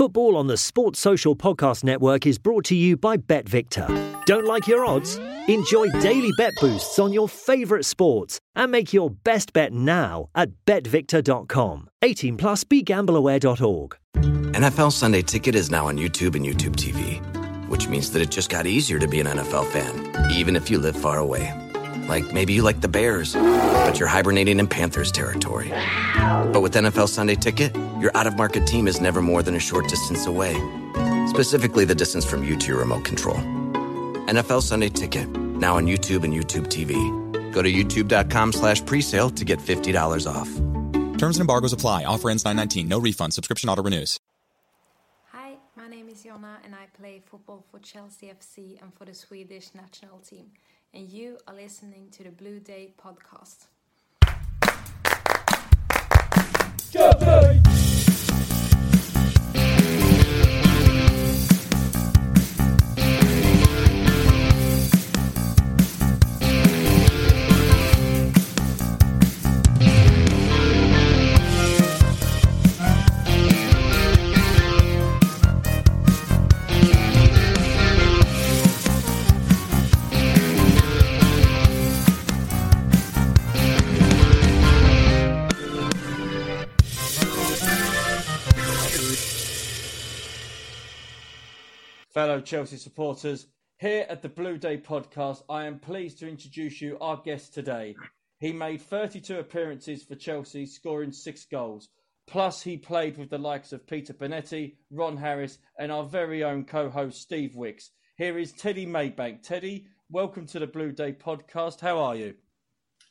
Football on the Sports Social Podcast Network is brought to you by BetVictor. Don't like your odds? Enjoy daily bet boosts on your favourite sports and make your best bet now at betvictor.com. 18 plus begambleaware.org. NFL Sunday Ticket is now on YouTube and YouTube TV, which means that it just got easier to be an NFL fan, even if you live far away. Like maybe you like the Bears, but you're hibernating in Panthers territory. But with NFL Sunday Ticket, your out of market team is never more than a short distance away. Specifically, the distance from you to your remote control. NFL Sunday Ticket, now on YouTube and YouTube TV. Go to youtube.com slash presale to get $50 off. Terms and embargoes apply. Offer ends 919. No refund. Subscription auto renews. Hi, my name is Jonna and I play football for Chelsea FC and for the Swedish national team. And you are listening to the Blue Day podcast. Fellow Chelsea supporters, here at the Blue Day podcast, I am pleased to introduce you our guest today. He made 32 appearances for Chelsea, scoring six goals. Plus, he played with the likes of Peter Bonetti, Ron Harris, and our very own co host, Steve Wicks. Here is Teddy Maybank. Teddy, welcome to the Blue Day podcast. How are you?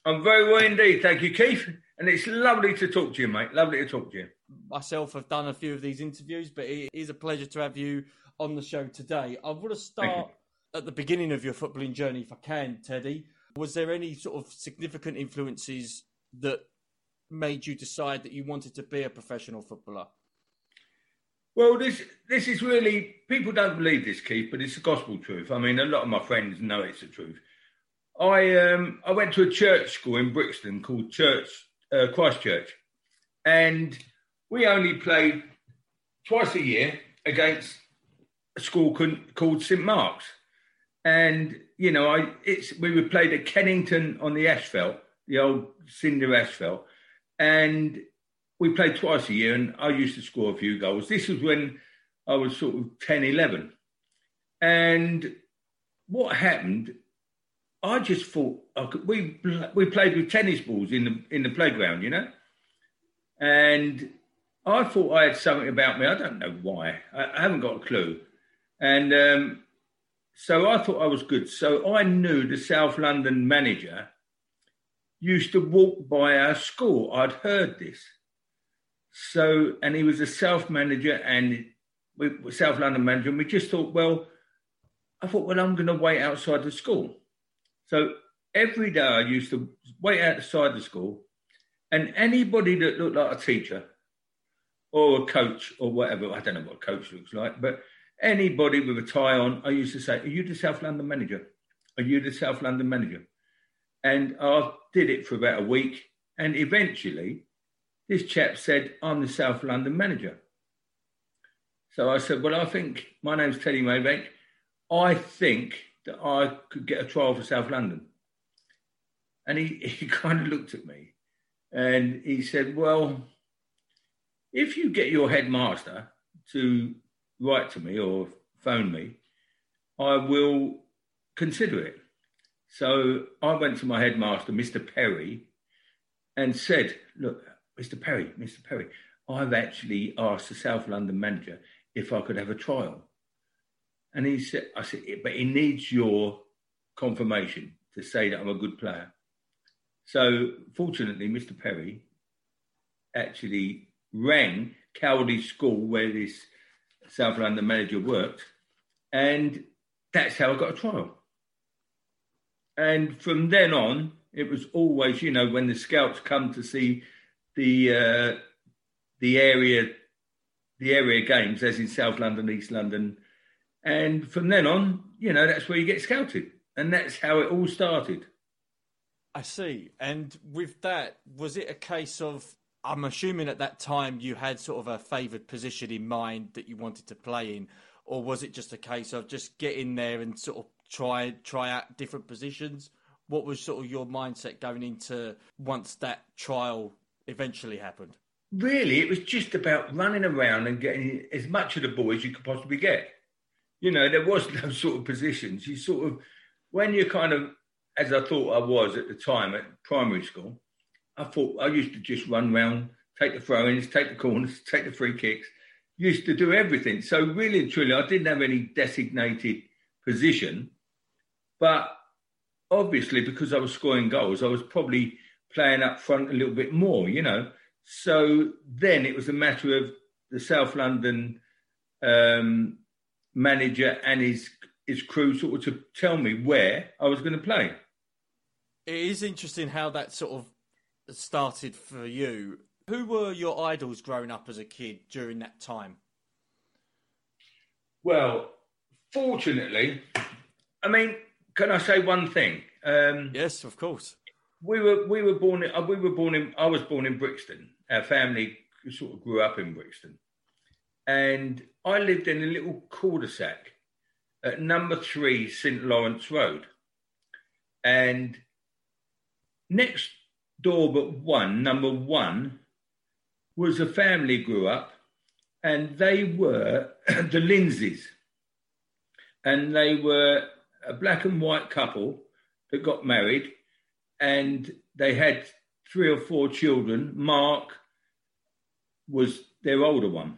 I'm very well indeed, thank you, Keith. And it's lovely to talk to you, mate. Lovely to talk to you. Myself have done a few of these interviews, but it is a pleasure to have you on the show today. I want to start at the beginning of your footballing journey, if I can, Teddy. Was there any sort of significant influences that made you decide that you wanted to be a professional footballer? Well, this this is really people don't believe this, Keith, but it's the gospel truth. I mean, a lot of my friends know it's the truth. I um I went to a church school in Brixton called Church uh, Christ Church, and we only played twice a year against a school called St Mark's, and you know, I it's we were played at Kennington on the asphalt, the old cinder asphalt, and we played twice a year, and I used to score a few goals. This was when I was sort of 10, 11. and what happened? I just thought I could, we we played with tennis balls in the in the playground, you know, and I thought I had something about me. I don't know why. I, I haven't got a clue. And um, so I thought I was good. So I knew the South London manager used to walk by our school. I'd heard this. So, and he was a South manager and we, South London manager. And we just thought, well, I thought, well, I'm going to wait outside the school. So every day I used to wait outside the school, and anybody that looked like a teacher or a coach or whatever, I don't know what a coach looks like, but Anybody with a tie on, I used to say, Are you the South London manager? Are you the South London manager? And I did it for about a week. And eventually, this chap said, I'm the South London manager. So I said, Well, I think my name's Teddy Maybank. I think that I could get a trial for South London. And he, he kind of looked at me and he said, Well, if you get your headmaster to write to me or phone me, I will consider it. So I went to my headmaster, Mr. Perry, and said, Look, Mr. Perry, Mr. Perry, I've actually asked the South London manager if I could have a trial. And he said, I said, but he needs your confirmation to say that I'm a good player. So fortunately, Mr. Perry actually rang Cowley School where this South London manager worked, and that's how I got a trial. And from then on, it was always, you know, when the scouts come to see the uh, the area the area games, as in South London, East London, and from then on, you know, that's where you get scouted, and that's how it all started. I see. And with that, was it a case of I'm assuming at that time you had sort of a favoured position in mind that you wanted to play in, or was it just a case of just get in there and sort of try try out different positions? What was sort of your mindset going into once that trial eventually happened? Really, it was just about running around and getting as much of the ball as you could possibly get. You know, there was no sort of positions. You sort of, when you're kind of, as I thought I was at the time at primary school, I thought I used to just run around, take the throw ins, take the corners, take the free kicks, used to do everything. So, really and truly, I didn't have any designated position. But obviously, because I was scoring goals, I was probably playing up front a little bit more, you know. So then it was a matter of the South London um, manager and his his crew sort of to tell me where I was going to play. It is interesting how that sort of started for you. Who were your idols growing up as a kid during that time? Well, fortunately, I mean, can I say one thing? Um, yes, of course. We were we were born in, uh, we were born in I was born in Brixton. Our family sort of grew up in Brixton, and I lived in a little cul-de-sac at number three St Lawrence Road, and next door but one, number one, was a family grew up, and they were the Lindsays, and they were a black and white couple that got married, and they had three or four children. Mark was their older one,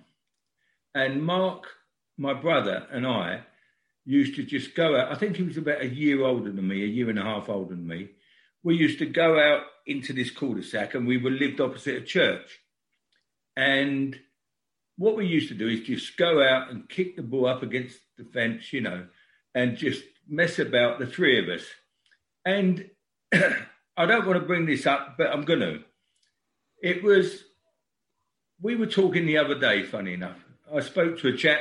and Mark, my brother, and I used to just go out. I think he was about a year older than me, a year and a half older than me. We used to go out into this cul-de-sac, and we were lived opposite a church. And what we used to do is just go out and kick the ball up against the fence, you know, and just mess about the three of us. And I don't want to bring this up, but I'm going to. It was, we were talking the other day, funny enough. I spoke to a chap,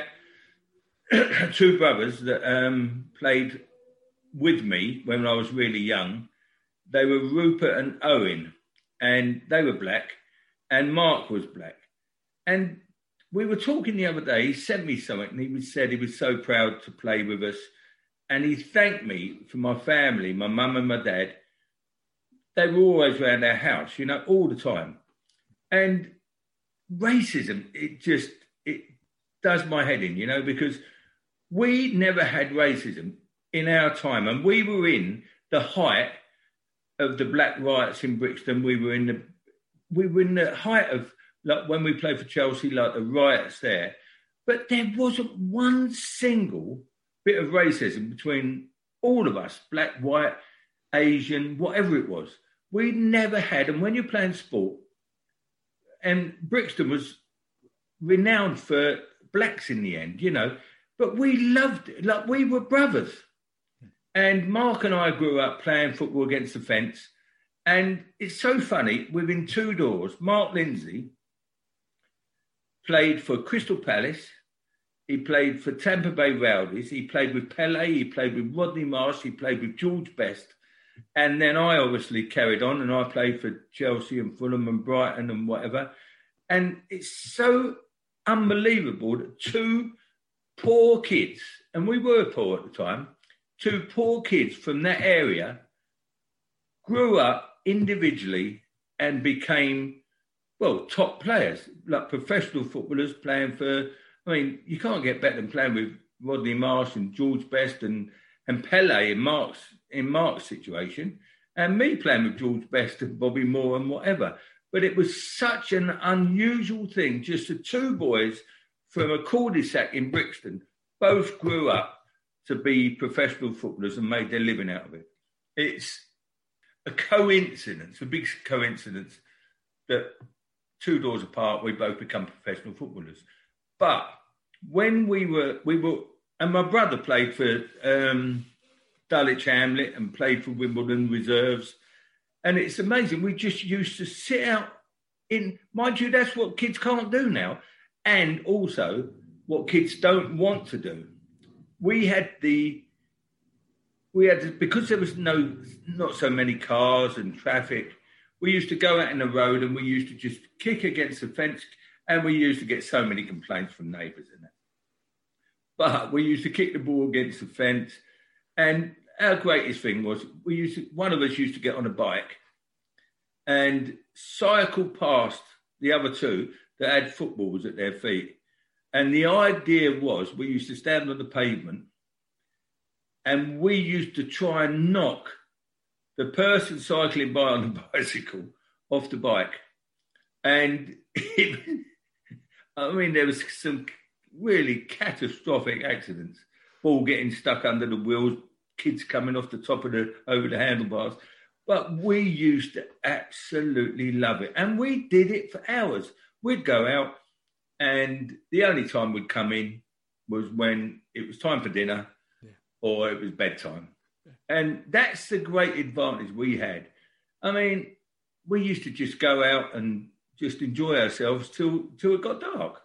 two brothers that um, played with me when I was really young. They were Rupert and Owen, and they were black, and Mark was black. And we were talking the other day. He sent me something, and he said he was so proud to play with us and he thanked me for my family, my mum and my dad. They were always around our house, you know, all the time. And racism, it just it does my head in, you know, because we never had racism in our time, and we were in the height of the black riots in Brixton. We were in the we were in the height of like when we played for Chelsea, like the riots there. But there wasn't one single bit of racism between all of us, black, white, Asian, whatever it was. We never had, and when you're playing sport, and Brixton was renowned for blacks in the end, you know, but we loved it, like we were brothers. And Mark and I grew up playing football against the fence. And it's so funny, within two doors, Mark Lindsay played for Crystal Palace, he played for Tampa Bay Rowdies. He played with Pele. He played with Rodney Marsh. He played with George Best. And then I obviously carried on and I played for Chelsea and Fulham and Brighton and whatever. And it's so unbelievable that two poor kids, and we were poor at the time, two poor kids from that area grew up individually and became, well, top players, like professional footballers playing for I mean, you can't get better than playing with Rodney Marsh and George Best and and Pele in Mark's in Mark's situation, and me playing with George Best and Bobby Moore and whatever. But it was such an unusual thing. Just the two boys from a cul-de-sac in Brixton both grew up to be professional footballers and made their living out of it. It's a coincidence, a big coincidence that two doors apart we both become professional footballers. But when we were, we were, and my brother played for um, Dulwich Hamlet and played for Wimbledon reserves. And it's amazing. We just used to sit out in, mind you, that's what kids can't do now. And also what kids don't want to do. We had the, we had, because there was no, not so many cars and traffic, We used to go out in the road and we used to just kick against the fence, and we used to get so many complaints from neighbours and that. But we used to kick the ball against the fence, and our greatest thing was we used to, one of us used to get on a bike and cycle past the other two that had footballs at their feet. And the idea was we used to stand on the pavement and we used to try and knock the person cycling by on the bicycle off the bike. And it, I mean, there was some really catastrophic accidents. Ball getting stuck under the wheels, kids coming off the top of the over the handlebars. But we used to absolutely love it. And we did it for hours. We'd go out, and the only time we'd come in was when it was time for dinner yeah. or it was bedtime. Yeah. And that's the great advantage we had. I mean, we used to just go out and just enjoy ourselves till till it got dark.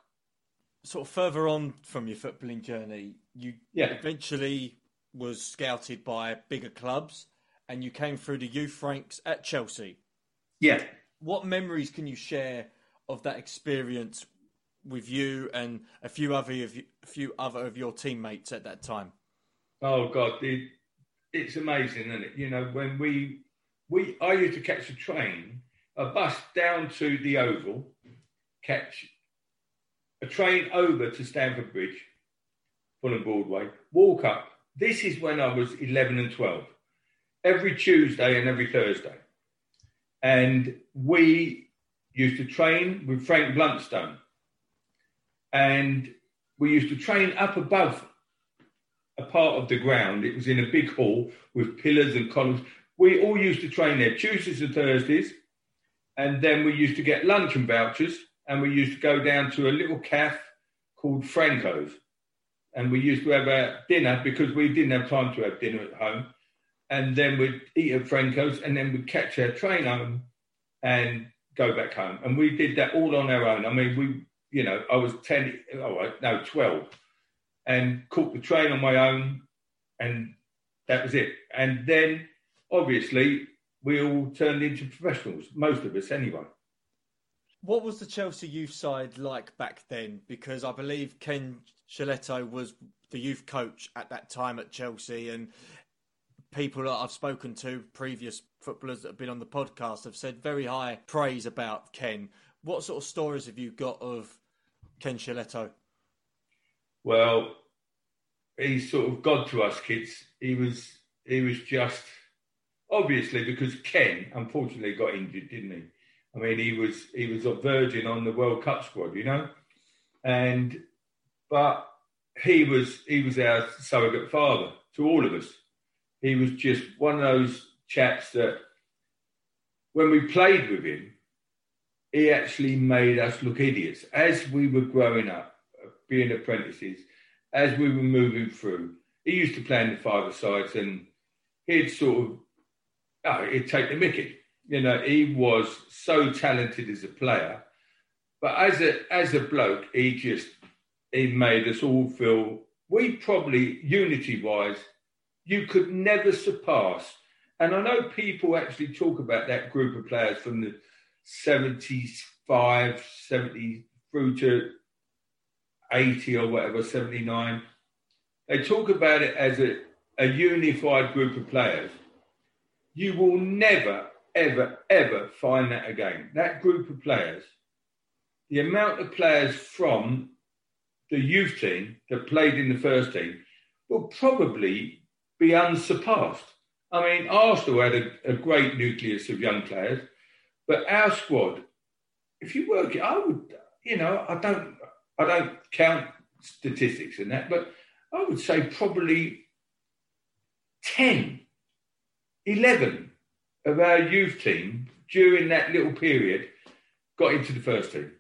Sort of further on from your footballing journey, you yeah. eventually was scouted by bigger clubs and you came through the youth ranks at Chelsea. Yeah. What memories can you share of that experience with you and a few other of a few other of your teammates at that time? Oh God, it, it's amazing, isn't it? You know, when we we I used to catch a train, a bus down to the Oval, catch a train over to Stamford Bridge, Fulham Broadway, walk up. This is when I was 11 and 12 every Tuesday and every Thursday. And we used to train with Frank Blunstone. And we used to train up above a part of the ground. It was in a big hall with pillars and columns. We all used to train there Tuesdays and Thursdays. And then we used to get luncheon vouchers. And we used to go down to a little cafe called Franco's. And we used to have a dinner because we didn't have time to have dinner at home and then we'd eat at Franco's, and then we'd catch a train home and go back home. And we did that all on our own. I mean, we, you know, I was 10, oh, no, 12, and caught the train on my own, and that was it. And then, obviously, we all turned into professionals, most of us anyway. What was the Chelsea youth side like back then? Because I believe Ken Shellito was the youth coach at that time at Chelsea, and people that I've spoken to, previous footballers that have been on the podcast, have said very high praise about Ken. What sort of stories have you got of Ken Shellito? Well, he's sort of God to us kids. He was he was just obviously because Ken unfortunately got injured, didn't he? I mean, he was he was a virgin on the World Cup squad, you know, and but he was he was our surrogate father to all of us he was just one of those chaps that when we played with him, he actually made us look idiots as we were growing up, being apprentices, as we were moving through. He used to play in the five sides and he'd sort of, oh, he'd take the mickey. You know, he was so talented as a player, but as a as a bloke, he just he made us all feel we probably unity wise you could never surpass. And I know people actually talk about that group of players from the 75, 70 through to 80 or whatever, 79. They talk about it as a, a unified group of players. You will never, ever, ever find that again. That group of players, the amount of players from the youth team that played in the first team will probably be unsurpassed. I mean, Arsenal had a, a great nucleus of young players, but our squad, if you work it, I would, you know, I don't, I don't count statistics in that, but I would say probably 10, 11 of our youth team during that little period got into the first team.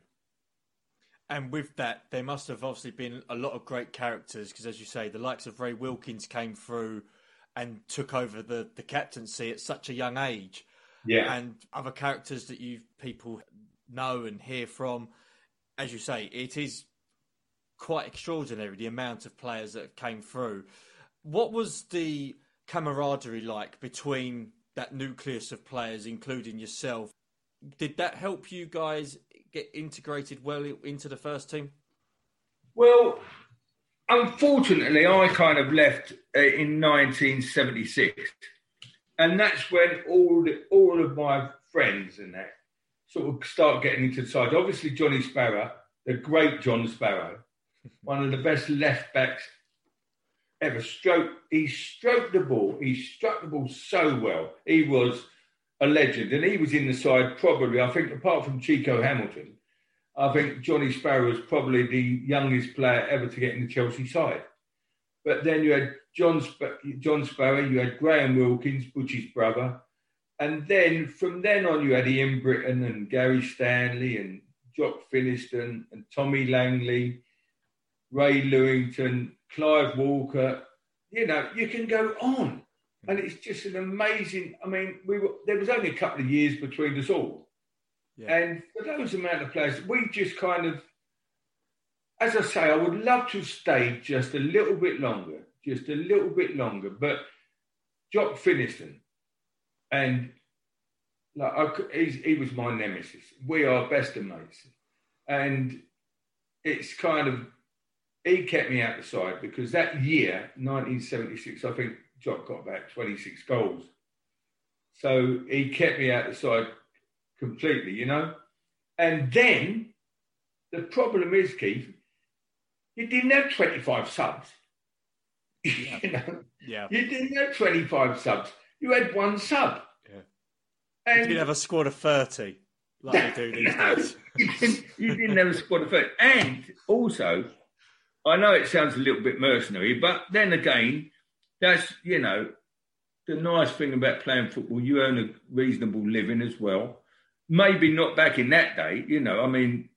And with that, there must have obviously been a lot of great characters because, as you say, the likes of Ray Wilkins came through and took over the, the captaincy at such a young age. Yeah. And other characters that you people know and hear from, as you say, it is quite extraordinary the amount of players that came through. What was the camaraderie like between that nucleus of players, including yourself? did that help you guys get integrated well into the first team? Well, unfortunately, I kind of left uh, in 1976, and that's when all the, all of my friends and that sort of start getting into the side. Obviously, Johnny Sparrow, the great John Sparrow, one of the best left backs ever. Stroke, he stroked the ball. He struck the ball so well. He was a legend, and he was in the side probably. I think, apart from Chico Hamilton, I think Johnny Sparrow was probably the youngest player ever to get in the Chelsea side. But then you had John, Sp- John Sparrow, you had Graham Wilkins, Butchie's brother. And then from then on, you had Ian Britton and Gary Stanley and Jock Finnieston and Tommy Langley, Ray Lewington, Clive Walker. You know, you can go on. And it's just an amazing. I mean, we were, there was only a couple of years between us all. Yeah. And for those amount of players, we just kind of, as I say, I would love to stay just a little bit longer, just a little bit longer. But Jock Finnieston, and like I, he was my nemesis. We are best of mates, and it's kind of he kept me out the side because that year, 1976, I think Jock got about 26 goals. So he kept me out the side completely, you know. And then the problem is, Keith, you didn't have 25 subs. Yeah. you know, yeah. You didn't have 25 subs. You had one sub. Yeah. And you didn't have a squad of 30 like they do these days. you, didn't, you didn't have a squad of 30. And also, I know it sounds a little bit mercenary, but then again, that's, you know, the nice thing about playing football, you earn a reasonable living as well. Maybe not back in that day, you know. I mean,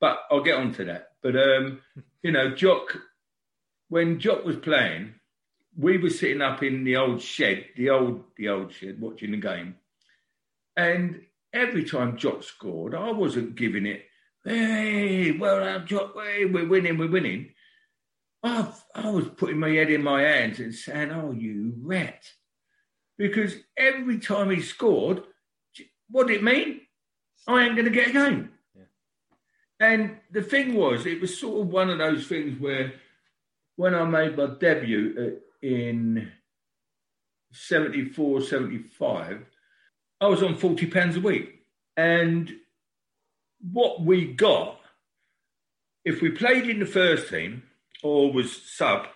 but I'll get on to that. But um, you know, Jock, when Jock was playing, we were sitting up in the old shed, the old the old shed, watching the game, and every time Jock scored, I wasn't giving it. Hey, well done, Jock. Hey, we're winning, we're winning. I, I was putting my head in my hands and saying, "Oh, you rat," because every time he scored, what did it mean? I ain't going to get a game. And the thing was, it was sort of one of those things where when I made my debut in 74, 75, I was on £40 a week. And what we got, if we played in the first team or was sub,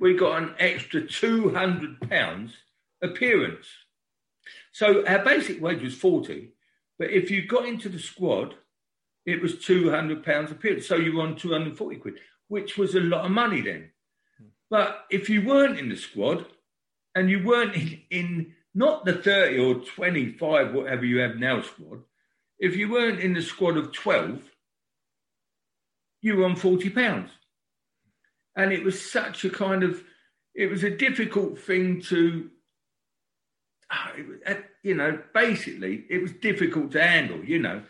we got an extra £200 appearance. So our basic wage was 40, but if you got into the squad, it was £200 a period. So you were on 240 quid, which was a lot of money then. But if you weren't in the squad and you weren't in, in not the 30 or 25, whatever you have now squad, if you weren't in the squad of 12, you were on 40 pounds. And it was such a kind of, it was a difficult thing to uh, you know, basically, it was difficult to handle, you know.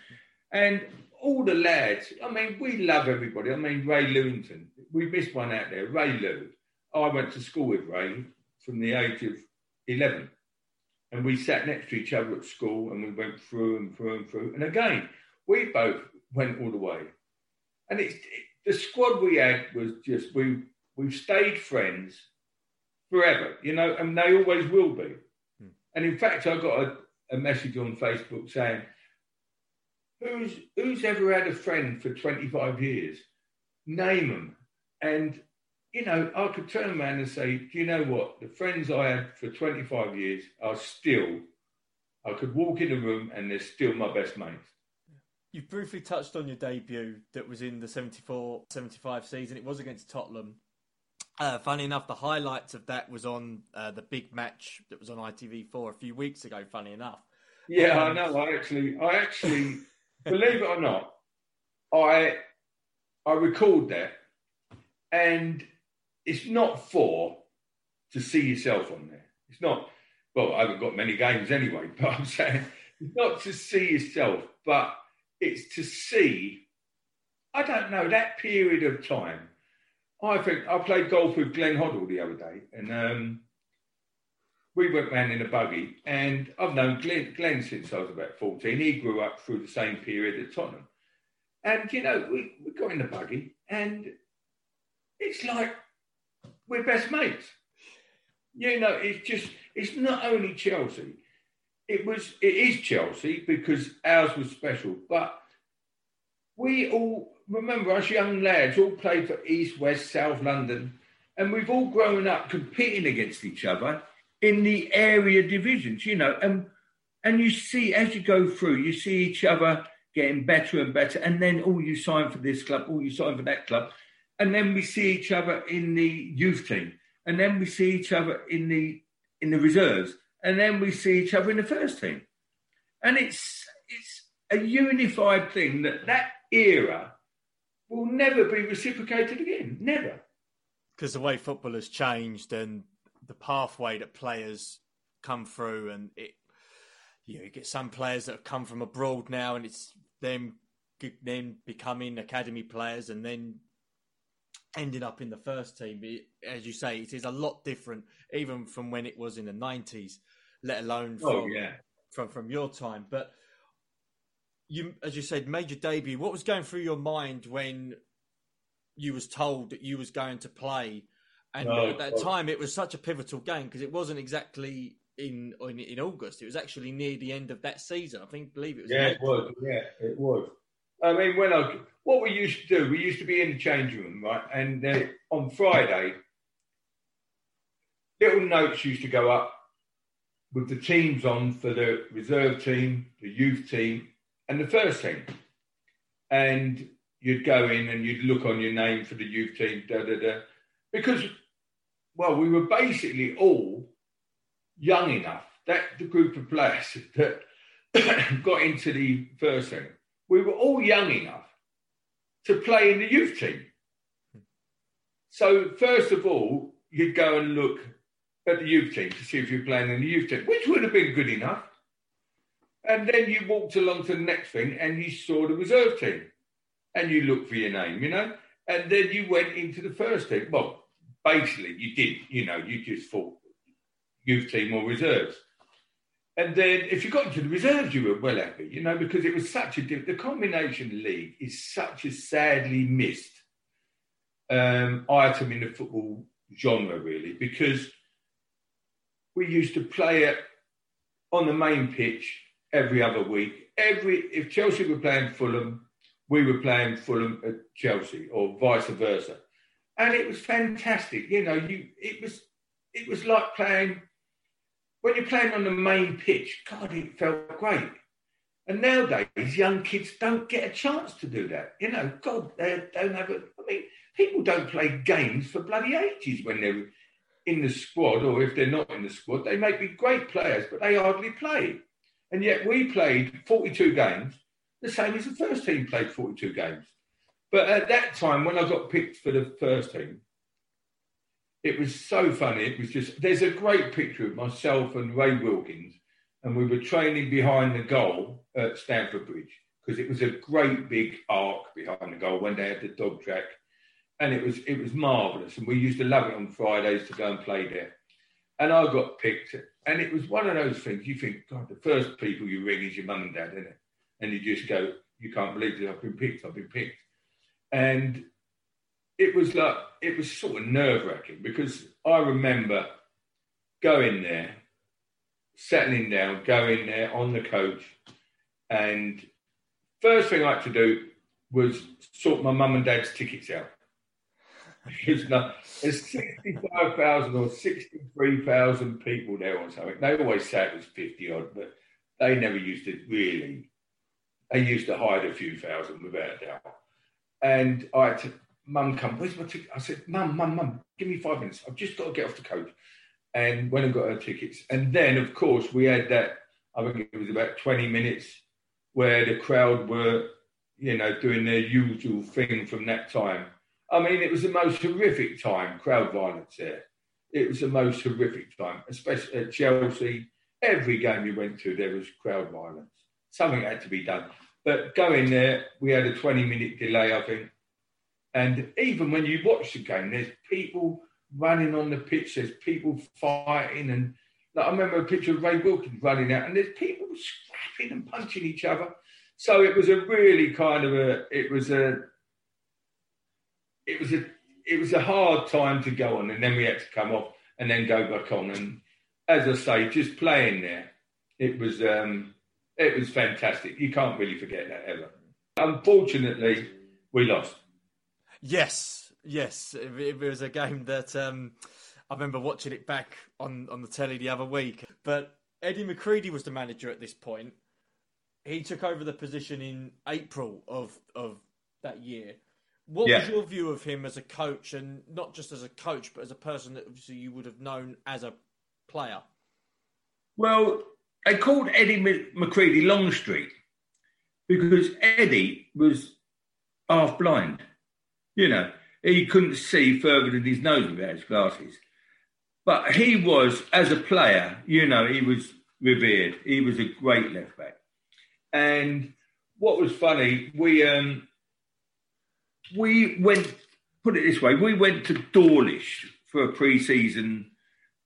And all the lads, I mean, we love everybody. I mean, Ray Lewington, we missed one out there, Ray Lew. I went to school with Ray from the age of 11. And we sat next to each other at school and we went through and through and through. And again, we both went all the way. And it's it, the squad we had was just, we, we've stayed friends forever, you know, and they always will be. Hmm. And in fact, I got a, a message on Facebook saying, who's, who's ever had a friend for 25 years? Name them. And, you know, I could turn around and say, do you know what? The friends I had for 25 years are still, I could walk in a room and they're still my best mates. You've briefly touched on your debut that was in the 74 75 season. It was against Tottenham. Uh, funny enough, the highlights of that was on uh, the big match that was on ITV4 a few weeks ago. Funny enough. Yeah, um, I know. I actually, I actually, believe it or not, I I record that, and it's not for to see yourself on there. It's not. Well, I haven't got many games anyway, but I'm saying it's not to see yourself, but it's to see. I don't know that period of time I think I played golf with Glenn Hoddle the other day, and um, we went round in a buggy, and I've known Glenn, Glenn since I was about 14. He grew up through the same period at Tottenham. And, you know, we, we got in the buggy, and it's like we're best mates. You know, it's just, it's not only Chelsea. It was, it is Chelsea because ours was special, but we all, remember us young lads all played for East, West, South London, and we've all grown up competing against each other in the area divisions, you know, and and you see as you go through, you see each other getting better and better, and then oh, you sign for this club, oh, you sign for that club, and then we see each other in the youth team, and then we see each other in the in the reserves, and then we see each other in the first team, and it's it's a unified thing that that era will never be reciprocated again, never. Because the way football has changed and the pathway that players come through, and it you know you get some players that have come from abroad now, and it's them then becoming academy players, and then ending up in the first team. As you say, it is a lot different, even from when it was in the nineties, let alone oh, from, oh, yeah. from from your time. But you, as you said, made your debut. What was going through your mind when you was told that you was going to play and no, at that time, it was such a pivotal game because it wasn't exactly in, in, in August. It was actually near the end of that season. I think, believe it was. Yeah, it was. Yeah, it was. I mean, when I what we used to do, we used to be in the change room, right? And uh, on Friday, little notes used to go up with the teams on for the reserve team, the youth team, and the first team. And you'd go in and you'd look on your name for the youth team, da da da, because well, we were basically all young enough that the group of players that got into the first team, we were all young enough to play in the youth team. So, first of all, you'd go and look at the youth team to see if you're playing in the youth team, which would have been good enough. And then you walked along to the next thing and you saw the reserve team and you looked for your name, you know, and then you went into the first team. Well, basically you did, you know, you just thought youth team or reserves. And then if you got into the reserves, you were well happy, you know, because it was such a the combination league is such a sadly missed um, item in the football genre, really, because we used to play it on the main pitch every other week. Every if Chelsea were playing Fulham, we were playing Fulham at Chelsea, or vice versa and it was fantastic. You know, you it was it was like playing when you're playing on the main pitch. God, it felt great. And nowadays, young kids don't get a chance to do that. You know, God, they don't have a. I mean, people don't play games for bloody ages when they're in the squad, or if they're not in the squad, they may be great players, but they hardly play. And yet, we played 42 games, the same as the first team played 42 games. But at that time, when I got picked for the first team, it was so funny. It was just, there's a great picture of myself and Ray Wilkins, and we were training behind the goal at Stamford Bridge because it was a great big arc behind the goal when they had the dog track. And it was it was marvellous. And we used to love it on Fridays to go and play there. And I got picked. And it was one of those things you think, God, the first people you ring is your mum and dad, isn't it? And you just go, you can't believe that I've been picked, I've been picked. And it was like, it was sort of nerve wracking because I remember going there, settling down, going there on the coach. And first thing I had to do was sort my mum and dad's tickets out. It's there's 65,000 or 63,000 people there or something. They always say it was 50 odd, but they never used to really, they used to hide a few thousand without a doubt. And I had to, Mum, come, where's my ticket? I said, Mum, Mum, Mum, give me five minutes. I've just got to get off the coach. And went and got her tickets. And then, of course, we had that, I think it was about 20 minutes where the crowd were, you know, doing their usual thing from that time. I mean, it was the most horrific time, crowd violence there. It was the most horrific time, especially at Chelsea. Every game you went to, there was crowd violence. Something had to be done. But going there, we had a 20 minute delay, I think. And even when you watch the game, there's people running on the pitch, there's people fighting, and Like I remember a picture of Ray Wilkins running out, and there's people scrapping and punching each other. So it was a really kind of a, it was a, it was a, it was a hard time to go on, and then we had to come off and then go back on. And as I say, just playing there, it was, um, it was fantastic. You can't really forget that ever. Unfortunately, we lost. Yes, yes, it, it was a game that um, I remember watching it back on on the telly the other week. But Eddie McCreadie was the manager at this point. He took over the position in April of of that year. What Yeah. was your view of him as a coach, and not just as a coach, but as a person that obviously you would have known as a player? Well, they called Eddie Mc- McCreadie Longstreet because Eddie was half blind. You know, he couldn't see further than his nose without his glasses. But he was, as a player, you know, he was revered. He was a great left back. And what was funny, we um, we went. Put it this way, we went to Dawlish for a pre-season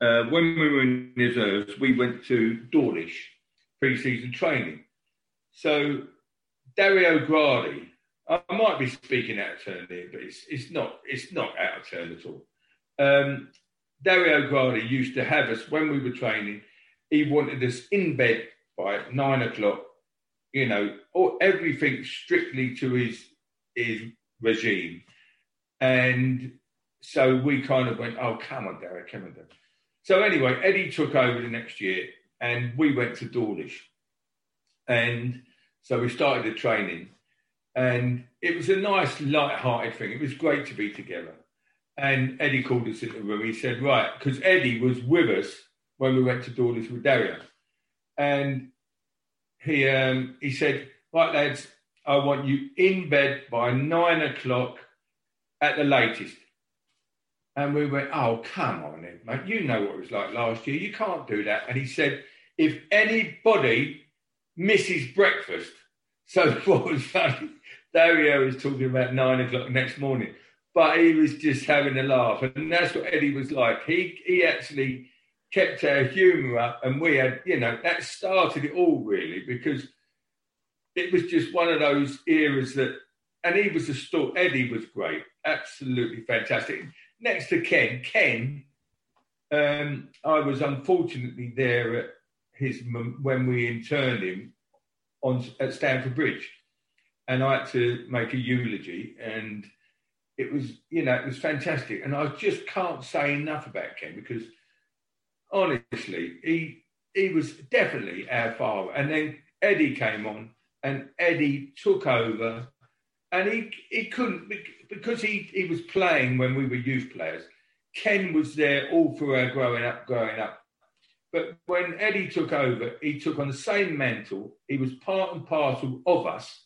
uh, when we were in reserves, we went to Dawlish pre-season training. So Dario Gradi, I might be speaking out of turn here, but it's, it's not it's not out of turn at all. Um, Dario Gradi used to have us when we were training. He wanted us in bed by nine o'clock. You know, or everything strictly to his his regime, and so we kind of went, "Oh, come on, Dario, come on, Dario." So anyway, Eddie took over the next year, and we went to Dawlish, and so we started the training, and it was a nice, light-hearted thing. It was great to be together. And Eddie called us in the room. He said, "Right," because Eddie was with us when we went to Dawlish with Dario, and he um, he said, "Right, lads, I want you in bed by nine o'clock at the latest." And we went, oh, come on, mate. You know what it was like last year. You can't do that. And he said, if anybody misses breakfast, so what was funny, Dario was talking about nine o'clock next morning, but he was just having a laugh. And that's what Eddie was like. He, he actually kept our humour up, and we had, you know, that started it all really because it was just one of those eras that, and he was a store. Eddie was great, absolutely fantastic next to Ken, Ken, um, I was unfortunately there at his when we interned him on at Stamford Bridge, and I had to make a eulogy, and it was you know it was fantastic, and I just can't say enough about Ken because honestly he he was definitely our father, and then Eddie came on, and Eddie took over, and he he couldn't because he, he was playing when we were youth players. Ken was there all through our growing up, growing up. But when Eddie took over, he took on the same mantle. He was part and parcel of us.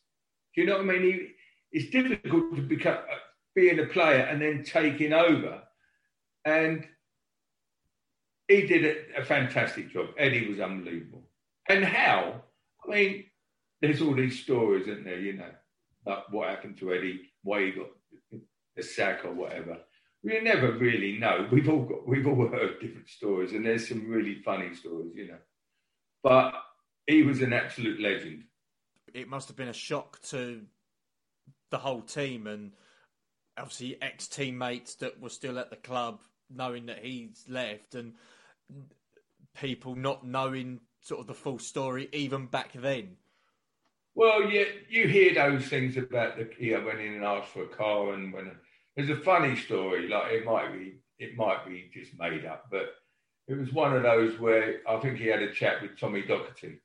Do you know what I mean? He, it's difficult to become uh, being a player and then taking over. And he did a, a fantastic job. Eddie was unbelievable. And how? I mean, there's all these stories, isn't there? You know, like what happened to Eddie, why he got a sack or whatever. We never really know. We've all got, we've all heard different stories, and there's some really funny stories, you know. But he was an absolute legend. It must have been a shock to the whole team, and obviously ex teammates that were still at the club, knowing that he's left, and people not knowing sort of the full story even back then. Well, yeah, you hear those things about the he went in and asked for a car, and when there's a funny story, like it might be, it might be just made up, but it was one of those where I think he had a chat with Tommy Docherty,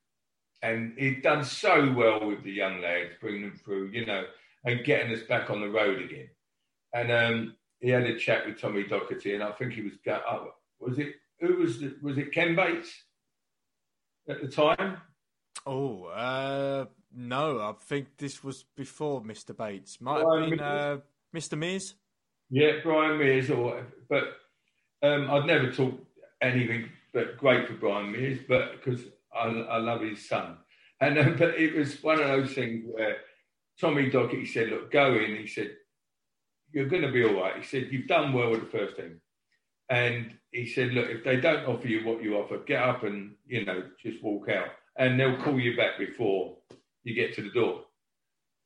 and he'd done so well with the young lads, bringing them through, you know, and getting us back on the road again. And um, he had a chat with Tommy Docherty, and I think he was, go- oh, was it who was the, was it Ken Bates at the time? Oh, uh, no, I think this was before Mr. Bates. Might Brian have been uh, Mr. Mears. Yeah, Brian Mears or whatever. But um, I'd never talk anything but great for Brian Mears, but because I, I love his son. And um, but it was one of those things where Tommy Dockett he said, "Look, go in." He said, "You're going to be all right." He said, "You've done well with the first team." And he said, look, if they don't offer you what you offer, get up and, you know, just walk out. And they'll call you back before you get to the door.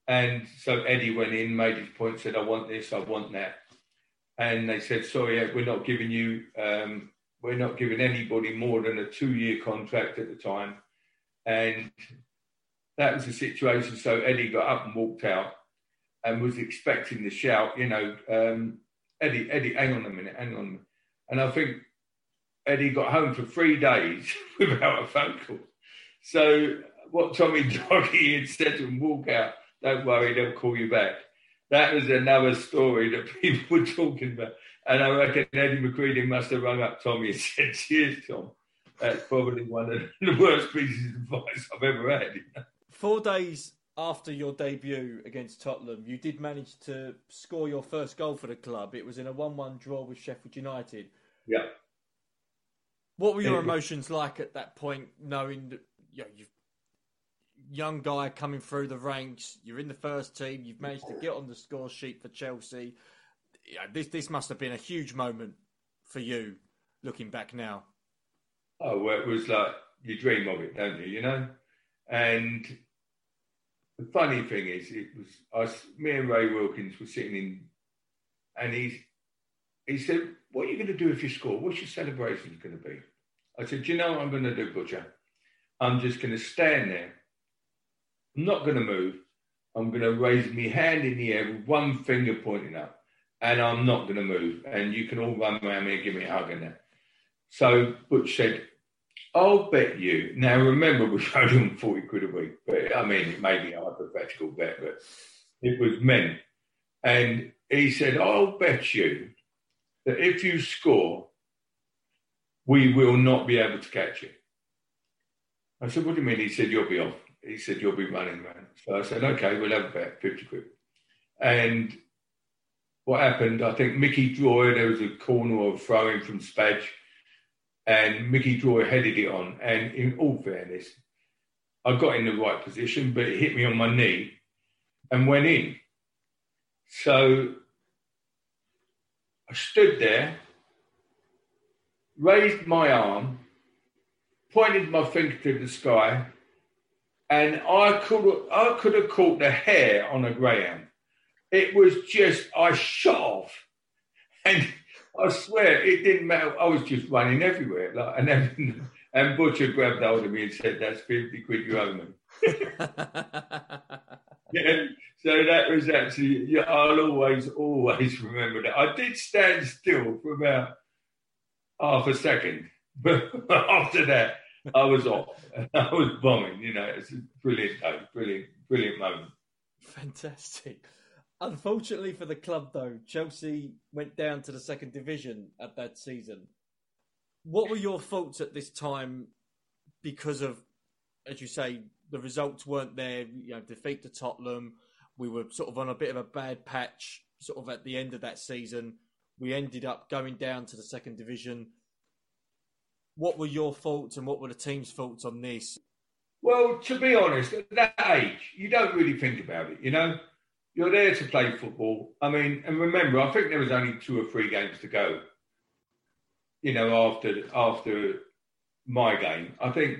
And so Eddie went in, made his point, said, I want this, I want that. And they said, sorry, we're not giving you, um, we're not giving anybody more than a two year contract at the time. And that was the situation. So Eddie got up and walked out and was expecting the shout, you know, um, Eddie, Eddie, hang on a minute, hang on. And I think Eddie got home for three days without a phone call. So what Tommy Doggy had said to him, walk out, don't worry, they'll call you back. That was another story that people were talking about. And I reckon Eddie McCreadie must have rung up Tommy and said, cheers, Tom. That's probably one of the worst pieces of advice I've ever had. Four days after your debut against Tottenham, you did manage to score your first goal for the club. It was in a 1 1 draw with Sheffield United. Yeah. What were your emotions like at that point, knowing that you know, you've young guy coming through the ranks, you're in the first team, you've managed to get on the score sheet for Chelsea. Yeah, this this must have been a huge moment for you, looking back now. Oh, well, it was like you dream of it, don't you? You know, and the funny thing is, it was us, me and Ray Wilkins were sitting in, and he he said, "What are you going to do if you score? What's your celebration going to be?" I said, "Do you know what I'm going to do, Butcher? I'm just going to stand there. I'm not going to move. I'm going to raise my hand in the air with one finger pointing up, and I'm not going to move. And you can all run around me and give me a hug and that." So Butch said, I'll bet you. Now, remember, we showed him 40 quid a week, but I mean, it may be a hypothetical bet, but it was meant. And he said, I'll bet you that if you score, we will not be able to catch you. I said, What do you mean? He said, You'll be off. He said, You'll be running man. So I said, Okay, we'll have a bet, 50 quid. And what happened, I think Mickey Droy, there was a corner of throwing from Spadge and Mickey Droy headed it on. And in all fairness, I got in the right position, but it hit me on my knee and went in. So I stood there, raised my arm, pointed my finger to the sky, and I could I could have caught the hare on a greyhound. It was just I shot off, and I swear it didn't matter. I was just running everywhere. Like, and then and Butcher grabbed hold of me and said, "That's fifty quid you owe me." yeah, so that was actually. Yeah, I'll always, always remember that. I did stand still for about half a second, but after that, I was off. I was bombing. You know, it's a brilliant day, brilliant, brilliant moment. Fantastic. Unfortunately for the club, though, Chelsea went down to the second division at that season. What were your thoughts at this time because of, as you say, the results weren't there? You know, defeat to Tottenham. We were sort of on a bit of a bad patch, sort of at the end of that season. We ended up going down to the second division. What were your thoughts and what were the team's thoughts on this? Well, to be honest, at that age, you don't really think about it, you know? you're there to play football. I mean, and remember, I think there was only two or three games to go. You know, after after my game, I think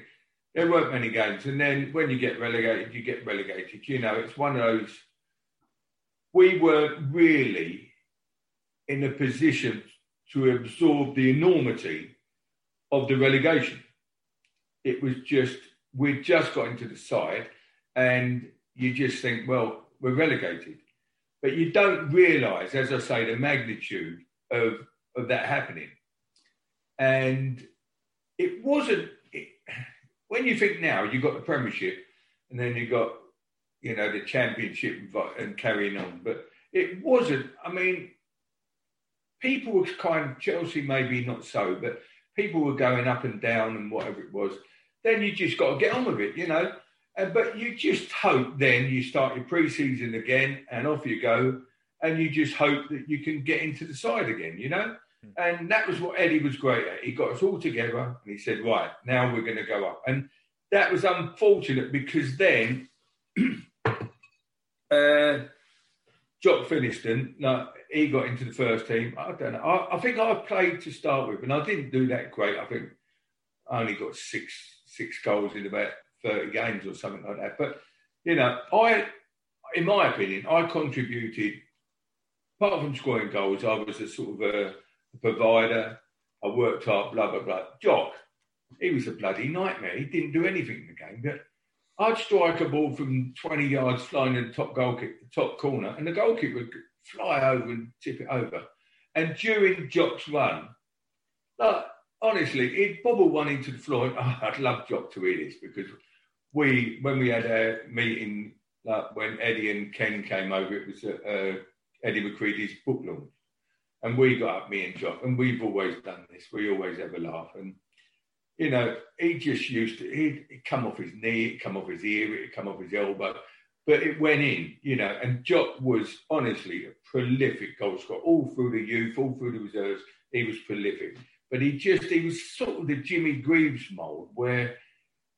there weren't many games. And then when you get relegated, you get relegated. You know, it's one of those. We weren't really in a position to absorb the enormity of the relegation. It was just we'd just got into the side, and you just think, well, we're relegated. But you don't realise, as I say, the magnitude of, of that happening. And it wasn't, it, when you think now, you've got the Premiership and then you've got, you know, the Championship and carrying on. But it wasn't, I mean, people were kind of, Chelsea maybe not so, but people were going up and down and whatever it was. Then you just got to get on with it, you know. Uh, but you just hope then you start your pre-season again and off you go, and you just hope that you can get into the side again, you know. Hmm. And that was what Eddie was great at. He got us all together and he said, "Right, now we're going to go up." And that was unfortunate because then uh, Jock Finnieston, no, he got into the first team. I don't know. I, I, think I played to start with, and I didn't do that great. I think I only got six six goals in about thirty games or something like that. But you know, I, in my opinion, I contributed. Apart from scoring goals, I was a sort of a provider. I worked hard, blah blah blah. Jock, he was a bloody nightmare. He didn't do anything in the game. But I'd strike a ball from 20 yards flying in the top goal kick, the top corner, and the goalkeeper would fly over and tip it over. And during Jock's run, like, honestly, he'd bobble one into the floor. Oh, I'd love Jock to hear this because we, when we had a meeting, like when Eddie and Ken came over, it was uh, Eddie McCreadie's book launch. And we got up, me and Jock, and we've always done this. We always have a laugh. And you know, he just used to, he'd, he'd come off his knee, it'd come off his ear, it'd come off his elbow, but it went in, you know. And Jock was honestly a prolific goal scorer, all through the youth, all through the reserves. He was prolific. But he just, he was sort of the Jimmy Greaves mould where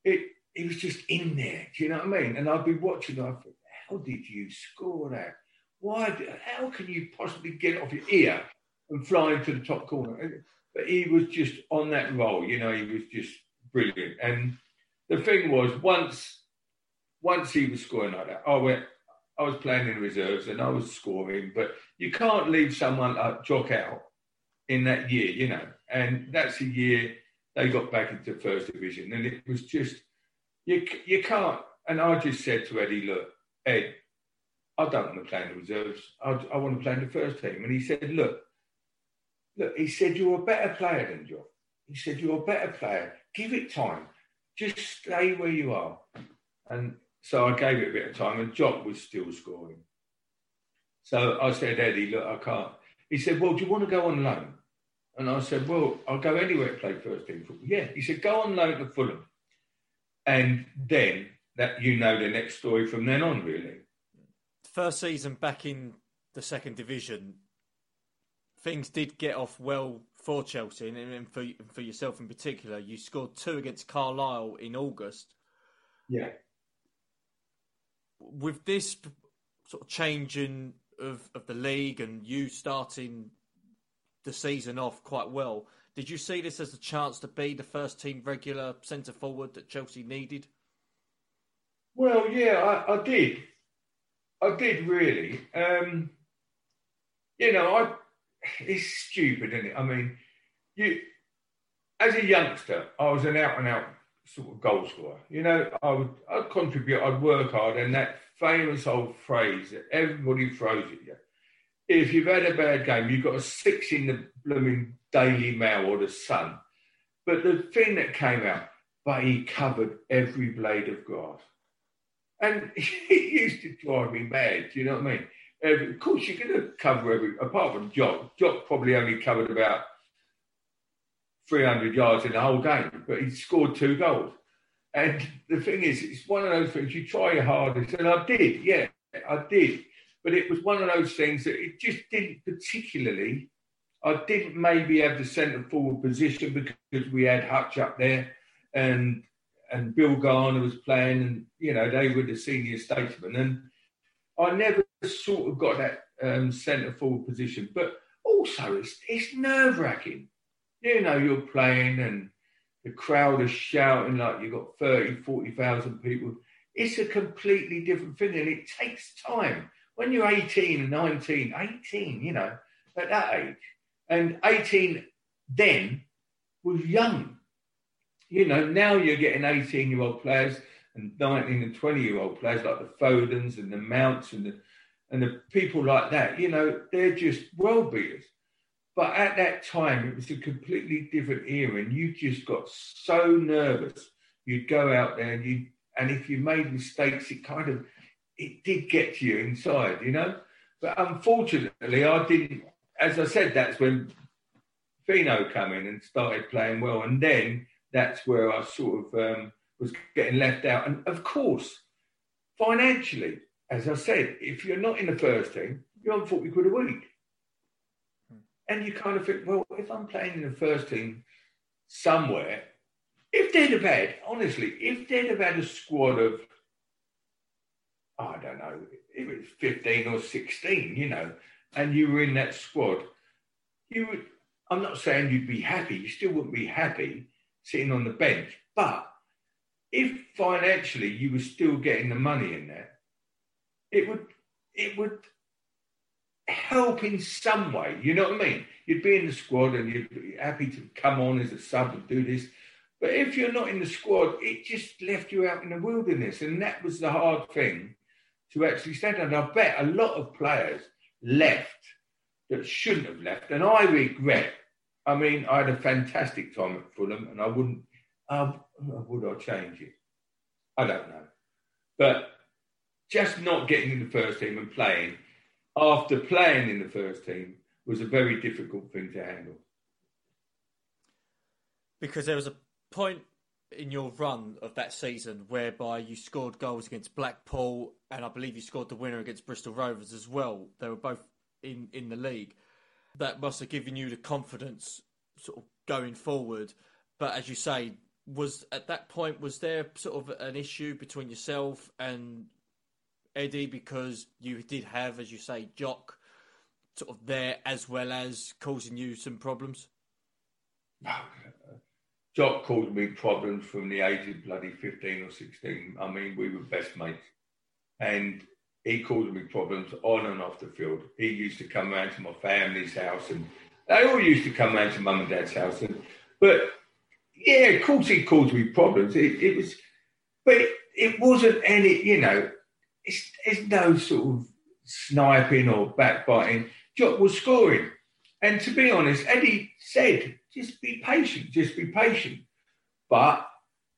it, he was just in there. Do you know what I mean? And I'd be watching, I thought, how did you score that? Why? How can you possibly get off your ear and fly into the top corner? But he was just on that roll, you know, he was just brilliant. And the thing was, once once he was scoring like that, I went, I was playing in reserves and I was scoring, but you can't leave someone like Jock out in that year, you know. And that's the year they got back into first division. And it was just, you, you can't. And I just said to Eddie, look, Ed, I don't want to play in the reserves. I, I want to play in the first team. And he said, look, Look, he said, You're a better player than Jock. He said, You're a better player. Give it time. Just stay where you are. And so I gave it a bit of time, and Jock was still scoring. So I said, Eddie, look, I can't. He said, Well, do you want to go on loan? And I said, Well, I'll go anywhere to play first team football. Yeah. He said, Go on loan to Fulham. And then that you know the next story from then on, really. First season back in the second division, things did get off well for Chelsea and for for yourself in particular. You scored two against Carlisle in August. Yeah. With this sort of changing of of the league and you starting the season off quite well, did you see this as a chance to be the first team regular centre forward that Chelsea needed? Well, yeah, I, I did. I did really. Um, you know, I it's stupid, isn't it? I mean, you as a youngster, I was an out and out sort of goal scorer. You know, I would I'd contribute, I'd work hard, and that famous old phrase that everybody throws at you. If you've had a bad game, you've got a six in the blooming Daily Mail or the Sun. But the thing that came out, but he covered every blade of grass. And he used to drive me mad, do you know what I mean? of course, you're going to cover every, apart from Jock. Jock probably only covered about 300 yards in the whole game, but he scored two goals. And the thing is, it's one of those things you try your hardest, and I did, yeah, I did. But it was one of those things that it just didn't particularly. I didn't maybe have the centre forward position because we had Hutch up there, and and Bill Garner was playing, and you know they were the senior statesmen, and I never sort of got that um, centre forward position. But also, it's, it's nerve wracking. You know, you're playing and the crowd is shouting like you've got 30, 40,000 people. It's a completely different thing and it takes time. When you're 18 and 19, 18, you know, at that age, and 18 then was young. You know, now you're getting 18 year old players and 19 and 20 year old players like the Fodens and the Mounts and the and the people like that, you know, they're just world beaters. But at that time, it was a completely different era, and you just got so nervous. You'd go out there, and you, and if you made mistakes, it kind of, it did get to you inside, you know. But unfortunately, I didn't. As I said, that's when Fino came in and started playing well, and then that's where I sort of um, was getting left out. And of course, financially, as I said, if you're not in the first team, you're on 40 quid a week. And you kind of think, well, if I'm playing in the first team somewhere, if they'd have had, honestly, if they'd have had a squad of, I don't know, it was 15 or 16, you know, and you were in that squad, you would, I'm not saying you'd be happy, you still wouldn't be happy sitting on the bench, but if financially you were still getting the money in there, it would, it would help in some way, you know what I mean? You'd be in the squad and you'd be happy to come on as a sub and do this. But if you're not in the squad, it just left you out in the wilderness. And that was the hard thing to actually stand And I bet a lot of players left that shouldn't have left. And I regret, I mean, I had a fantastic time at Fulham and I wouldn't, um, would I change it? I don't know. But just not getting in the first team and playing after playing in the first team was a very difficult thing to handle. Because there was a point in your run of that season whereby you scored goals against Blackpool and I believe you scored the winner against Bristol Rovers as well. They were both in, in the league. That must have given you the confidence sort of going forward. But as you say, was at that point was there sort of an issue between yourself and Eddie because you did have, as you say, Jock sort of there as well as causing you some problems? Jock caused me problems from the age of bloody 15 or 16. I mean, we were best mates. And he caused me problems on and off the field. He used to come round to my family's house and they all used to come round to mum and dad's house. And, but yeah, of course he caused me problems. It, it was, but it, it, wasn't any, you know, it's, it's no sort of sniping or backbiting. Jock was scoring. And to be honest, Eddie said, just be patient, just be patient. But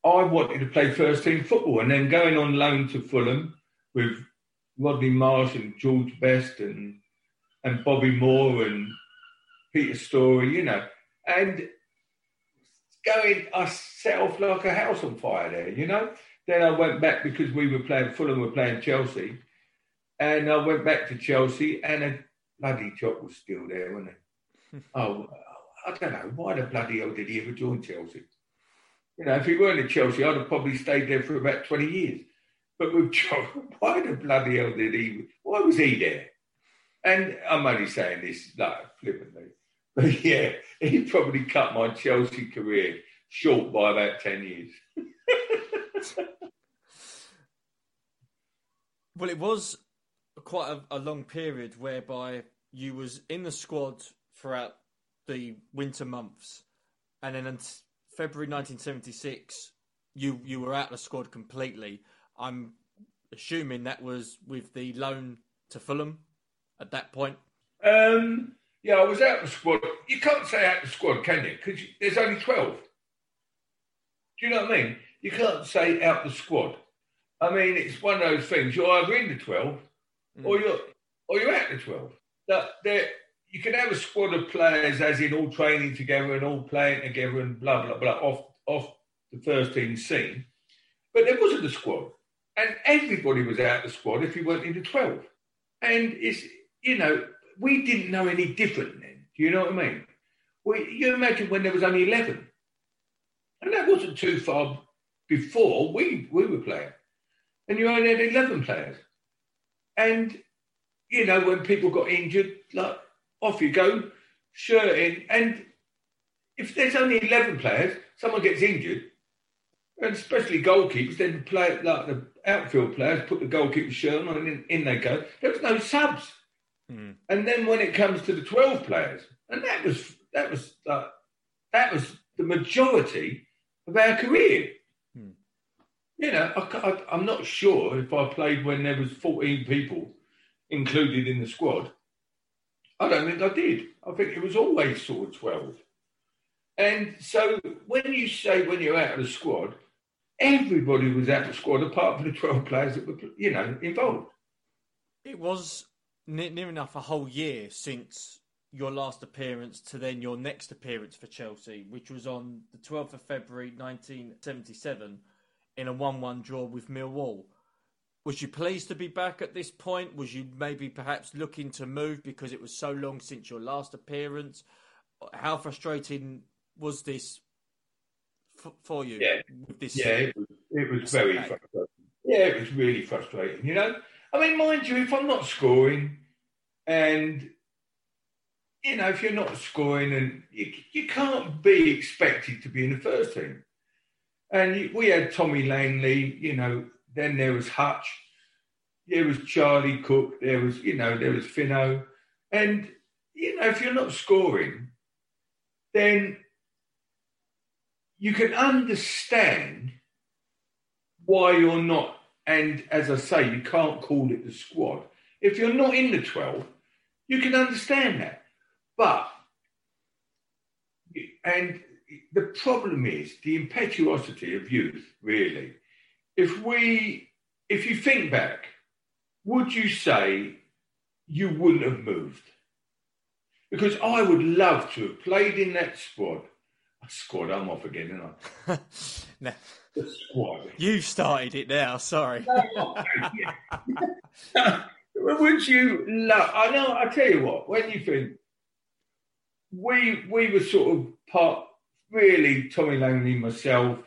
I wanted to play first team football and then going on loan to Fulham with Rodney Marsh and George Best and and Bobby Moore and Peter Storey, you know, and going, I set off like a house on fire there, you know. Then I went back because we were playing Fulham, were playing Chelsea, and I went back to Chelsea, and a bloody chop was still there, wasn't it? oh, I don't know why the bloody hell did he ever join Chelsea? You know, if he weren't at Chelsea, I'd have probably stayed there for about twenty years. But with John, why the bloody hell did he? Why was he there? And I'm only saying this like flippantly, but yeah, he probably cut my Chelsea career short by about ten years. well, it was quite a, a long period whereby you was in the squad throughout the winter months, and then in February 1976, you you were out of the squad completely. I'm assuming that was with the loan to Fulham at that point. Um, yeah, I was out of the squad. You can't say out of the squad, can you? Because there's only 12. Do you know what I mean? You can't say out the squad. I mean, it's one of those things. You're either in the 12 mm. or you're or you're out the 12. That there, you can have a squad of players, as in all training together and all playing together and blah blah blah off off the first team scene, but there wasn't a squad and everybody was out the squad if you weren't in the 12. And it's, you know, we didn't know any different then. Do you know what I mean? Well, you imagine when there was only 11. And that wasn't too far before we, we were playing. And you only had 11 players. And, you know, when people got injured, like, off you go, shirt in. And if there's only 11 players, someone gets injured, and especially goalkeepers, then play like the outfield players put the goalkeeper shirt on and in, in they go. There was no subs. Mm. And then when it comes to the twelve players, and that was that was uh, that was the majority of our career. You know, I, am not sure if I played when there was 14 people included in the squad. I don't think I did. I think it was always sort of 12. And so when you say when you're out of the squad, everybody was out of the squad apart from the 12 players that were, you know, involved. It was near enough a whole year since your last appearance to then your next appearance for Chelsea, which was on the 12th of February 1977 in a 1 1 draw with Millwall. Was you pleased to be back at this point? Was you maybe perhaps looking to move because it was so long since your last appearance? How frustrating was this f- for you? Yeah, this yeah, it was, it was very frustrating. Yeah, it was really frustrating. You know, I mean, mind you, if I'm not scoring, and you know, if you're not scoring, and you, you can't be expected to be in the first team. And we had Tommy Langley, you know, then there was Hutch, there was Charlie Cooke, there was, you know, there was Finno. And, you know, if you're not scoring, then you can understand why you're not. And as I say, you can't call it the squad. If you're not in the 12, you can understand that. But, and the problem is the impetuosity of youth, really. If we, if you think back, would you say you wouldn't have moved? Because I would love to have played in that squad. Squad, I'm off again, aren't I? no. The squad. You started it now, sorry. would you love, I know, I tell you what, when you think, we we were sort of part really Tommy Langley, myself,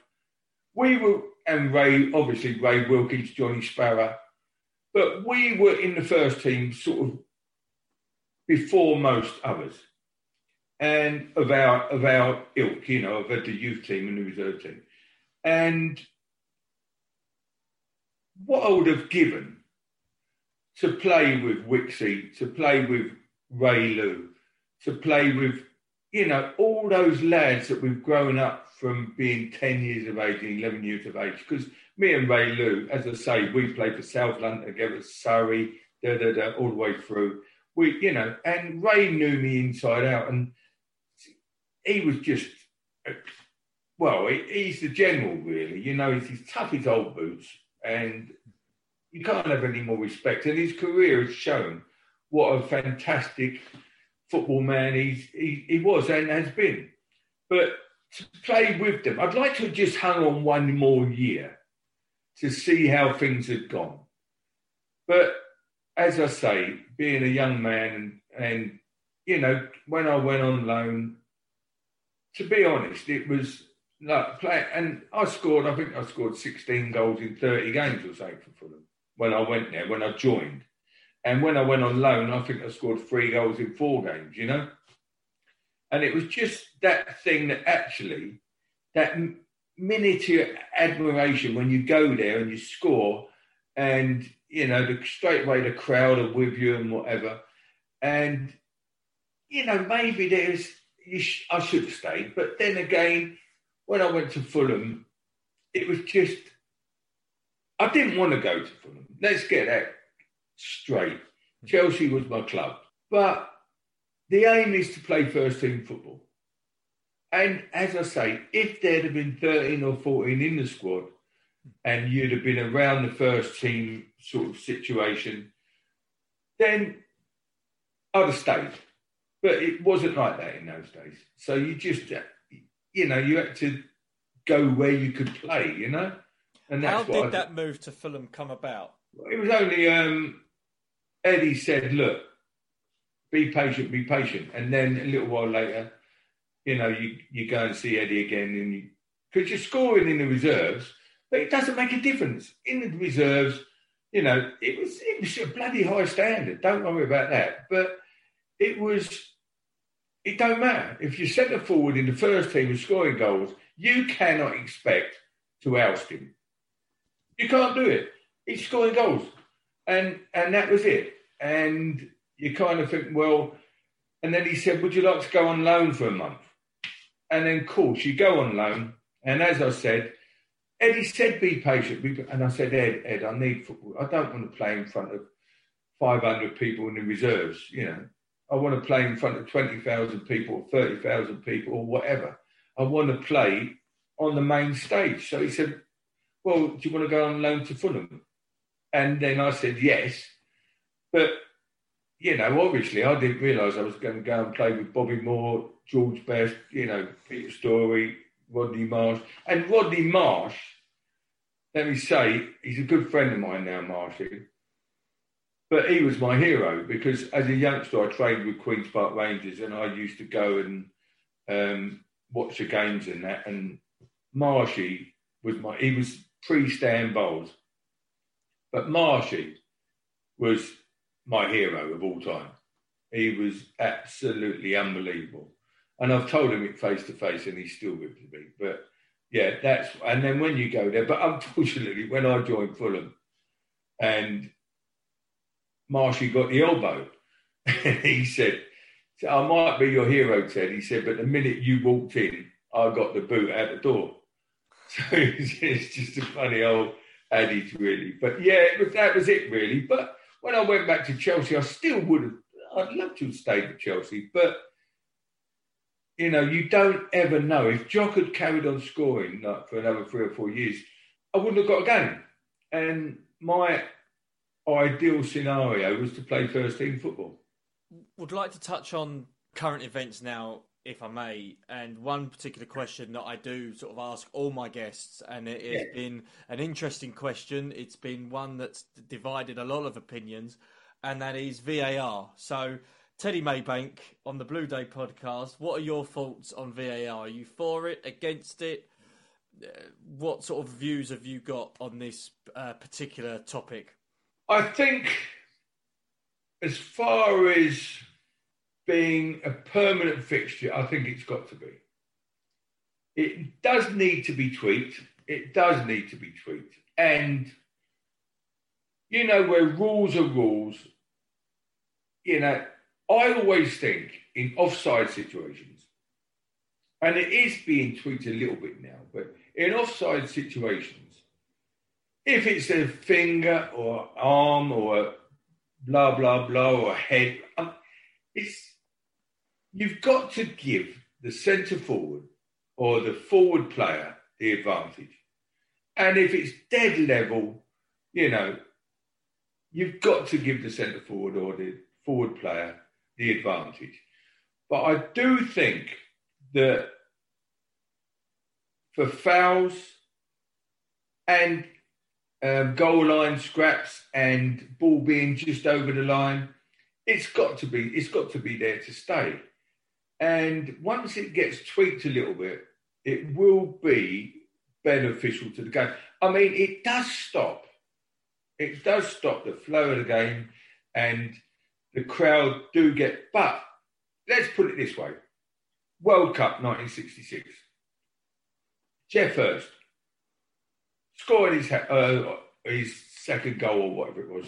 we were, and Ray, obviously Ray Wilkins, Johnny Sparrow, but we were in the first team sort of before most others, and of our of our ilk, you know, of the youth team and the reserve team, and what I would have given to play with Wixie, to play with Ray Lou, to play with you know, all those lads that we've grown up from being 10 years of age and 11 years of age. Because me and Ray Lou, as I say, we played for South London together, Surrey, da, da, da, all the way through. We, you know, and Ray knew me inside out. And he was just, well, he's the general, really. You know, he's, he's tough as old boots. And you can't have any more respect. And his career has shown what a fantastic football man he, he was and has been. But to play with them, I'd like to have just hung on one more year to see how things had gone. But as I say, being a young man and, and you know, when I went on loan, to be honest, it was like play, and I scored. I think I scored 16 goals in 30 games or something for Fulham when I went there. When I joined, and when I went on loan, I think I scored three goals in four games, you know? And it was just that thing that actually, that miniature admiration when you go there and you score, and, you know, the straight away the crowd are with you and whatever. And, you know, maybe there's, sh- I should have stayed. But then again, when I went to Fulham, it was just, I didn't want to go to Fulham. Let's get that straight. Chelsea was my club. But the aim is to play first team football. And as I say, if there'd have been 13 or 14 in the squad and you'd have been around the first team sort of situation, then I'd have stayed. But it wasn't like that in those days. So you just, you know, you had to go where you could play, you know? And that's How did that move to Fulham come about? It was only um, Eddie said, look, be patient, be patient. And then a little while later, you know, you, you go and see Eddie again and you, because you're scoring in the reserves, but it doesn't make a difference. In the reserves, you know, it was it was a bloody high standard. Don't worry about that. But it was it don't matter. If you centre forward in the first team and scoring goals, you cannot expect to oust him. You can't do it. He's scoring goals and and that was it. And you kind of think, well, and then he said, "Would you like to go on loan for a month?" And then, of course, you go on loan. And as I said, Eddie said, "Be patient." And I said, "Ed, Ed, I need football. I don't want to play in front of 500 people in the reserves. You know, I want to play in front of 20,000 people, 30,000 people, or whatever. I want to play on the main stage." So he said, "Well, do you want to go on loan to Fulham?" And then I said yes. But, you know, obviously I didn't realise I was going to go and play with Bobby Moore, George Best, you know, Peter Storey, Rodney Marsh. And Rodney Marsh, let me say, he's a good friend of mine now, Marshy. But he was my hero because as a youngster, I trained with Queen's Park Rangers and I used to go and um, watch the games and that. And Marshy was my, he was pre Stan Bowles. But Marshy, was my hero of all time. He was absolutely unbelievable. And I've told him it face to face and he's still to me. But yeah, that's, and then when you go there, but unfortunately, when I joined Fulham and Marshy got the elbow, he said, I might be your hero, Ted. He said, but the minute you walked in, I got the boot out the door. So it's just a funny old adage, really. But yeah, that was it, really. But when I went back to Chelsea, I still would have, I'd love to have stayed at Chelsea. But, you know, you don't ever know. If Jock had carried on scoring like, for another three or four years, I wouldn't have got a game. And my ideal scenario was to play first team football. Would like to touch on current events now if I may, and one particular question that I do sort of ask all my guests, and it has yeah. been an interesting question. It's been one that's divided a lot of opinions, and that is VAR. So, Teddy Maybank on the Blue Day podcast, what are your thoughts on VAR? Are you for it, against it? Uh, what sort of views have you got on this uh, particular topic? I think, as far as being a permanent fixture, I think it's got to be. It does need to be tweaked. It does need to be tweaked. And, you know, where rules are rules, you know, I always think in offside situations, and it is being tweaked a little bit now, but in offside situations, if it's a finger or arm or blah, blah, blah, or head, um, it's you've got to give the centre forward or the forward player the advantage. And if it's dead level, you know, you've got to give the centre forward or the forward player the advantage. But I do think that for fouls and um, goal line scraps and ball being just over the line, it's got to be it's got to be there to stay. And once it gets tweaked a little bit, it will be beneficial to the game. I mean, it does stop. It does stop the flow of the game, and the crowd do get. But let's put it this way: World Cup 1966. Geoff Hurst scored his uh, his second goal or whatever it was.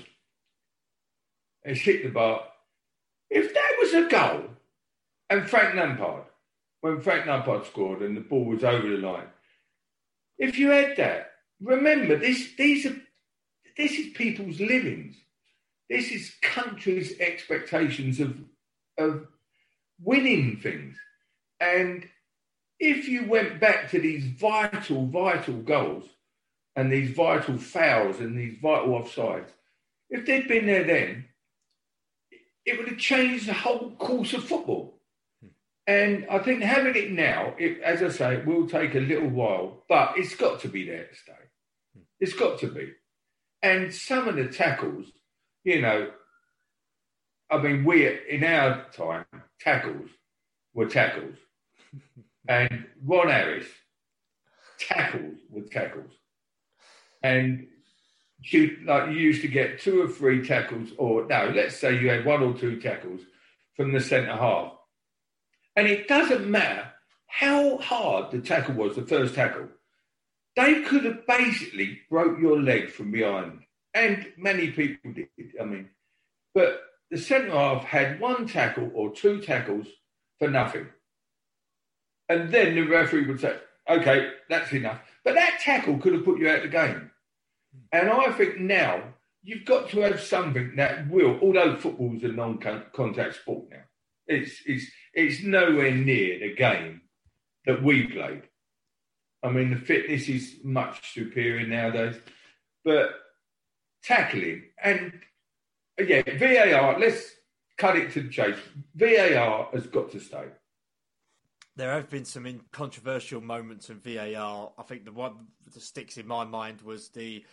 He's hit the bar. If that was a goal, and Frank Lampard, when Frank Lampard scored and the ball was over the line, if you had that, remember this. These are this is people's livings. This is countries' expectations of of winning things. And if you went back to these vital, vital goals and these vital fouls and these vital offsides, if they'd been there then, it would have changed the whole course of football. And I think having it now, it, as I say, it will take a little while, but it's got to be there to stay. It's got to be. And some of the tackles, you know, I mean, we in our time, tackles were tackles. and Ron Harris, tackles were tackles. And you, like you used to get two or three tackles, or no, let's say you had one or two tackles from the centre half and it doesn't matter how hard the tackle was, the first tackle. They could have basically broke your leg from behind. And many people did. I mean, but the centre half had one tackle or two tackles for nothing. And then the referee would say, okay, that's enough. But that tackle could have put you out of the game. And I think now you've got to have something that will, although football's a non contact sport now, it's, it's, it's nowhere near the game that we played. I mean, the fitness is much superior nowadays, but tackling and uh, yeah, VAR. Let's cut it to the chase. VAR has got to stay. There have been some controversial moments in VAR. I think the one that sticks in my mind was the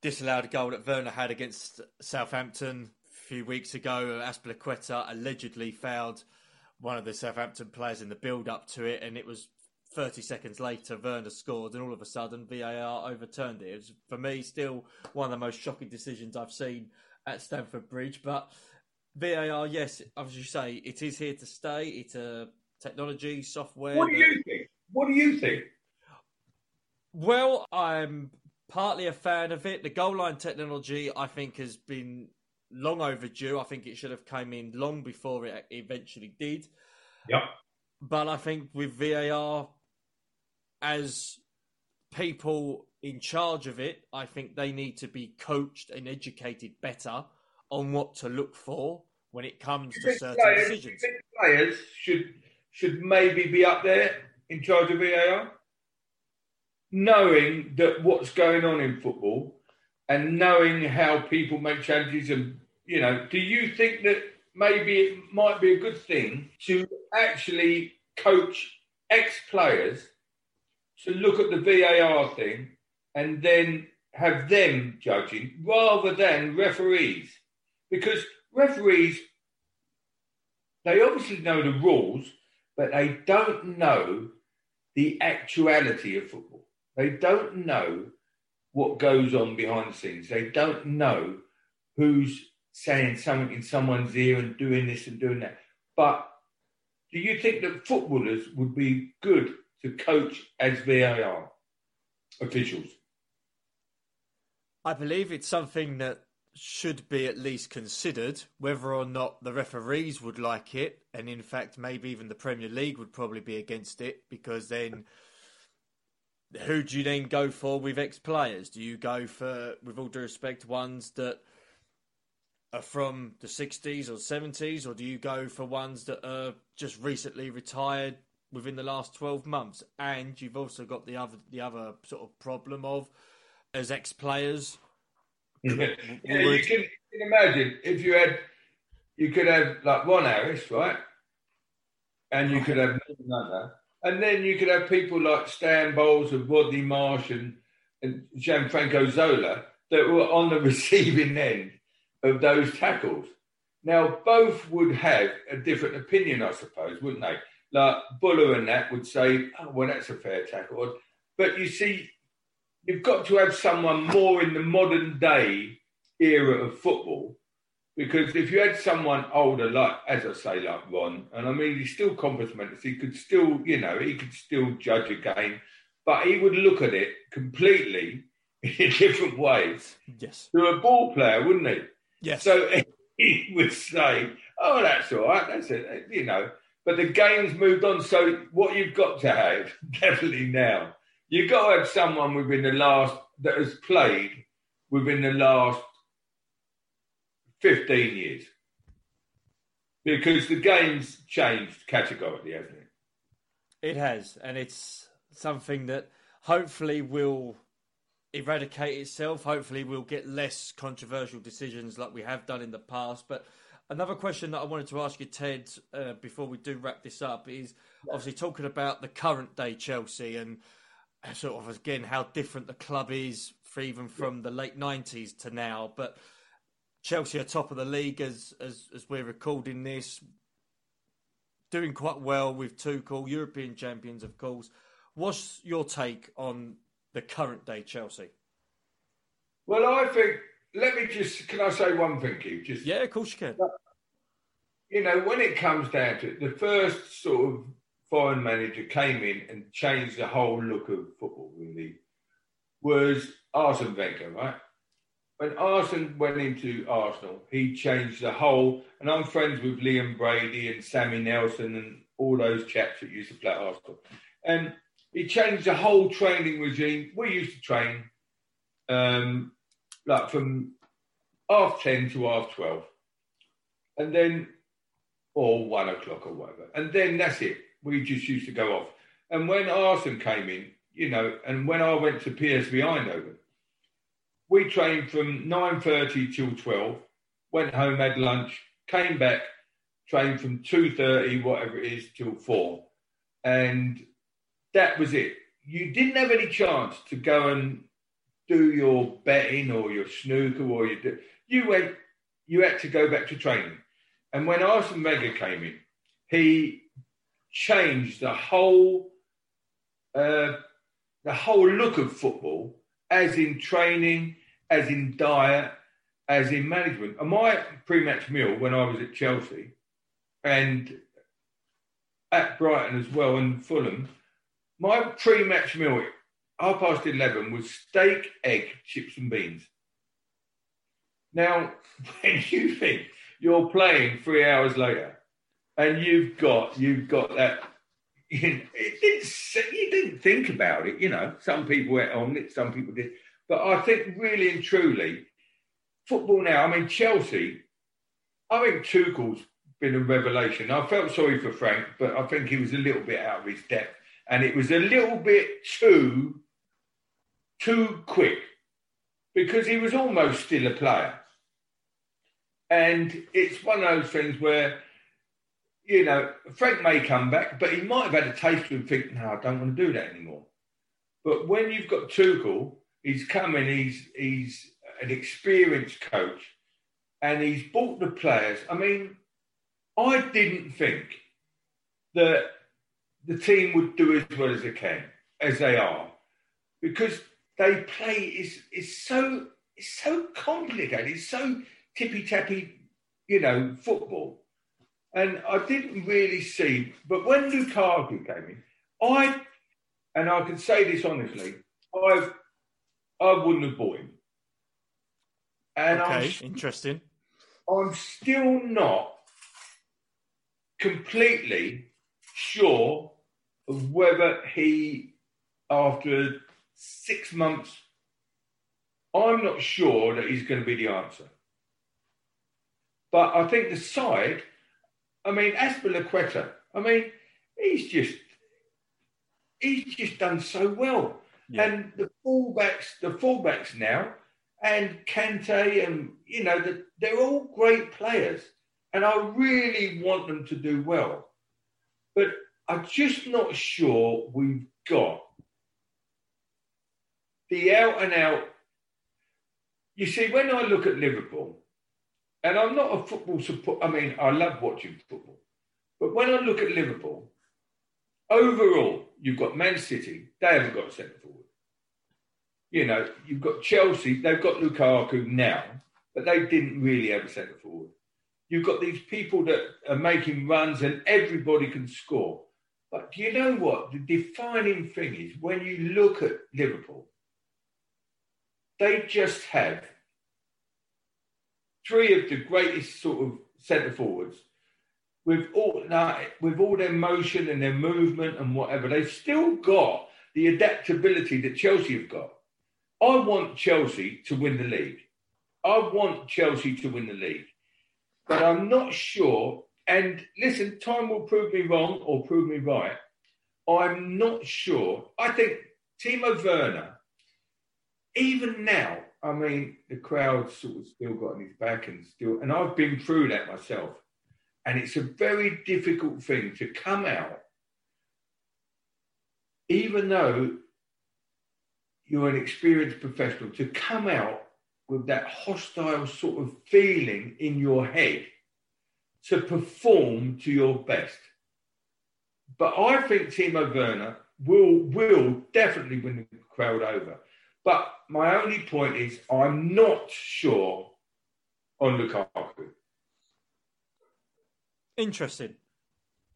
disallowed goal that Werner had against Southampton few weeks ago. Azpilicueta allegedly fouled one of the Southampton players in the build up to it, and it was 30 seconds later, Werner scored, and all of a sudden, VAR overturned it. It was, for me, still one of the most shocking decisions I've seen at Stamford Bridge. But VAR, yes, as you say, it is here to stay. It's a technology, software. What do you think? What do you think? Well, I'm partly a fan of it. The goal line technology, I think, has been long overdue. I think it should have came in long before it eventually did. Yep. But I think with VAR, as people in charge of it, I think they need to be coached and educated better on what to look for when it comes to certain players, decisions. Players should should maybe be up there in charge of VAR, knowing that what's going on in football and knowing how people make changes. And you know, do you think that maybe it might be a good thing to actually coach ex players to look at the VAR thing and then have them judging rather than referees? Because referees, they obviously know the rules, but they don't know the actuality of football. They don't know what goes on behind the scenes. They don't know who's saying something in someone's ear and doing this and doing that. But do you think that footballers would be good to coach as VAR officials? I believe it's something that should be at least considered. Whether or not the referees would like it, and in fact, maybe even the Premier League would probably be against it because then who do you then go for with ex players? Do you go for, with all due respect, ones that are from the 60s or 70s, or do you go for ones that are just recently retired within the last 12 months? And you've also got the other the other sort of problem of as ex players. Yeah, you, can, you can imagine if you had, you could have like Ron Harris, right? And you could have another. And then you could have people like Stan Bowles and Rodney Marsh and, and Gianfranco Zola that were on the receiving end of those tackles. Now, both would have a different opinion, I suppose, wouldn't they? Like Buller and that would say, oh, well, that's a fair tackle. But you see, you've got to have someone more in the modern day era of football. Because if you had someone older, like, as I say, like Ron, and I mean, he's still competent, he could still, you know, he could still judge a game, but he would look at it completely in different ways. Yes. To a ball player, wouldn't he? Yes. So he would say, "Oh, that's all right. That's it." Uh, you know. But the game's moved on. So what you've got to have definitely now, you've got to have someone within the last that has played within the last fifteen years, because the game's changed categorically, hasn't it? It has, and it's something that hopefully will eradicate itself. Hopefully, we'll get less controversial decisions like we have done in the past. But another question that I wanted to ask you, Ted, uh, before we do wrap this up, is obviously talking about the current day Chelsea and sort of again how different the club is, for even from the late nineties to now. But Chelsea are top of the league as as, as we're recording this. Doing quite well with Tuchel, European champions, of course. What's your take on the current day Chelsea? Well, I think. Let me just. Can I say one thing, Keith? Just yeah, of course you can. You know, when it comes down to it, the first sort of foreign manager came in and changed the whole look of football. Really, was Arsene Wenger, right? When Arsene went into Arsenal, he changed the whole. And I'm friends with Liam Brady and Sammy Nelson and all those chaps that used to play at Arsenal. And he changed the whole training regime. We used to train um, like from half 10 to half 12. And then, or one o'clock or whatever. And then that's it. We just used to go off. And when Arsene came in, you know, and when I went to PSV Eindhoven, we trained from 9.30 till 12, went home, had lunch, came back, trained from 2.30, whatever it is, till 4. And that was it. You didn't have any chance to go and do your betting or your snooker or your. You went. You had to go back to training. And when Arsene Wenger came in, he changed the whole uh, the whole look of football, as in training, as in diet, as in management. And my pre-match meal when I was at Chelsea and at Brighton as well and Fulham, my pre-match meal half past eleven was steak, egg, chips and beans. Now, when you think you're playing three hours later, and you've got you've got that, you, didn't, you didn't think about it. You know, some people went on it, some people did, but I think really and truly, football now. I mean, Chelsea. I think Tuchel's been a revelation. I felt sorry for Frank, but I think he was a little bit out of his depth, and it was a little bit too too quick because he was almost still a player. And it's one of those things where, you know, Frank may come back, but he might have had a taste of think, no, I don't want to do that anymore. But when you've got Tuchel, he's coming, he's he's an experienced coach, and he's bought the players. I mean, I didn't think that the team would do as well as they can, as they are, because they play is is so it's so complicated. It's so tippy tappy, you know, football. And I didn't really see, but when Lukaku came in, I, and I can say this honestly, I, I wouldn't have bought him. And okay, I'm, interesting. I'm still not completely sure of whether he, after six months, I'm not sure that he's going to be the answer. But I think the side, I mean, Azpilicueta, I mean, he's just he's just done so well. Yeah. And the fullbacks, the fullbacks now, and Kante, and you know, the, they're all great players, and I really want them to do well. But I'm just not sure we've got the out and out. You see, when I look at Liverpool, and I'm not a football support. I mean, I love watching football, but when I look at Liverpool, overall, you've got Man City. They haven't got a centre forward. You know, you've got Chelsea. They've got Lukaku now, but they didn't really have a centre forward. You've got these people that are making runs, and everybody can score. But do you know what? The defining thing is when you look at Liverpool, they just have three of the greatest sort of centre forwards with all with all their motion and their movement and whatever, they've still got the adaptability that Chelsea have got. I want Chelsea to win the league. I want Chelsea to win the league. But I'm not sure. And listen, time will prove me wrong or prove me right. I'm not sure. I think Timo Werner, even now, I mean, the crowd sort of still got on his back and still, and I've been through that myself. And it's a very difficult thing to come out, even though you're an experienced professional, to come out with that hostile sort of feeling in your head to perform to your best. But I think Timo Werner will will definitely win the crowd over. But my only point is, I'm not sure on Lukaku. Interesting.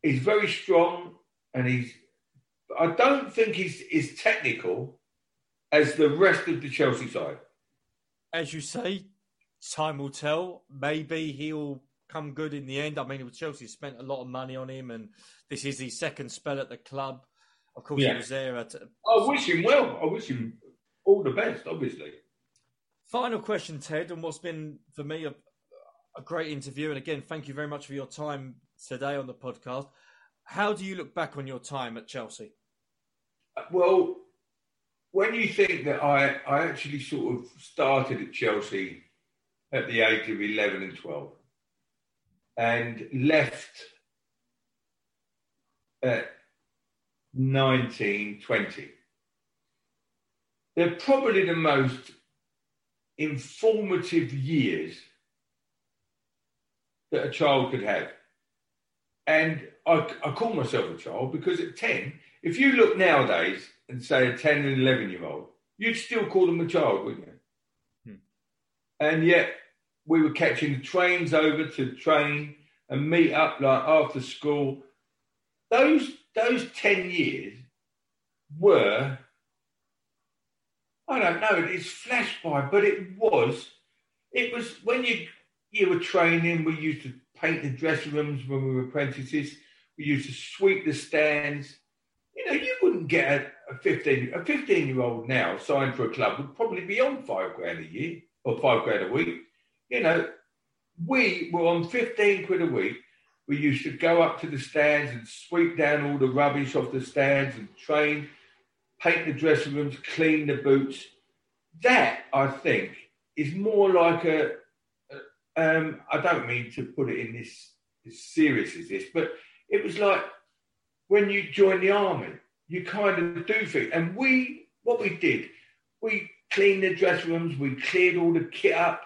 He's very strong, and he's. I don't think he's as technical as the rest of the Chelsea side. As you say, time will tell. Maybe he'll come good in the end. I mean, Chelsea spent a lot of money on him, and this is his second spell at the club. Of course, yeah. he was there. At, I wish him well. I wish him all the best, obviously. Final question, Ted, and what's been for me a, a great interview. And again, thank you very much for your time today on the podcast. How do you look back on your time at Chelsea? Uh, well, when you think that I, I actually sort of started at Chelsea at the age of 11 and 12 and left at 19, 20 they're probably the most informative years that a child could have. And I, I, call myself a child because at 10, if you look nowadays and say a 10 and 11 year old, you'd still call them a child, wouldn't you? Hmm. And yet, we were catching the trains over to train and meet up like after school. Those those ten years were I don't know, it's flashed by, but it was it was when you you were training, we used to paint the dressing rooms when we were apprentices, we used to sweep the stands. You know, you wouldn't get a, a 15 a 15 year old now signed for a club would probably be on five grand a year or five grand a week. You know, we were on 15 quid a week. We used to go up to the stands and sweep down all the rubbish off the stands and train, paint the dressing rooms, clean the boots. That, I think, is more like a. Um, I don't mean to put it in this as serious as this, but it was like when you join the army, you kind of do things. And we, what we did, we cleaned the dressing rooms, we cleared all the kit up.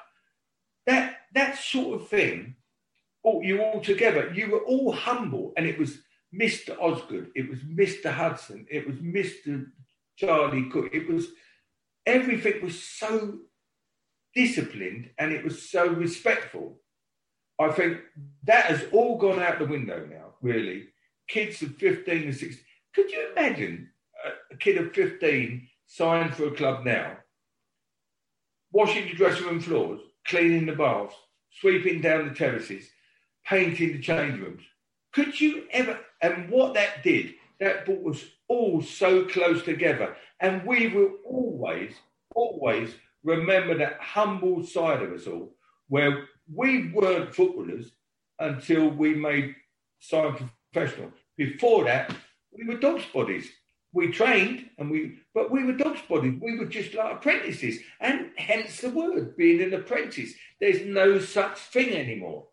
That that sort of thing brought you all together. You were all humble, and it was Mr. Osgood, it was Mr. Hudson, it was Mr. Charlie Cooke. It was everything was so disciplined and it was so respectful. I think that has all gone out the window now, really. Kids of 15 and 16. Could you imagine a, kid of 15 signed for a club now, washing the dressing room floors, cleaning the baths, sweeping down the terraces, painting the change rooms? Could you ever? And what that did, that brought us all so close together. And we will always, always remember that humble side of us all, where we weren't footballers until we made sign professional. Before that, we were dog's bodies. We trained and we, but we were dog's bodies. We were just like apprentices, and hence the word being an apprentice. There's no such thing anymore.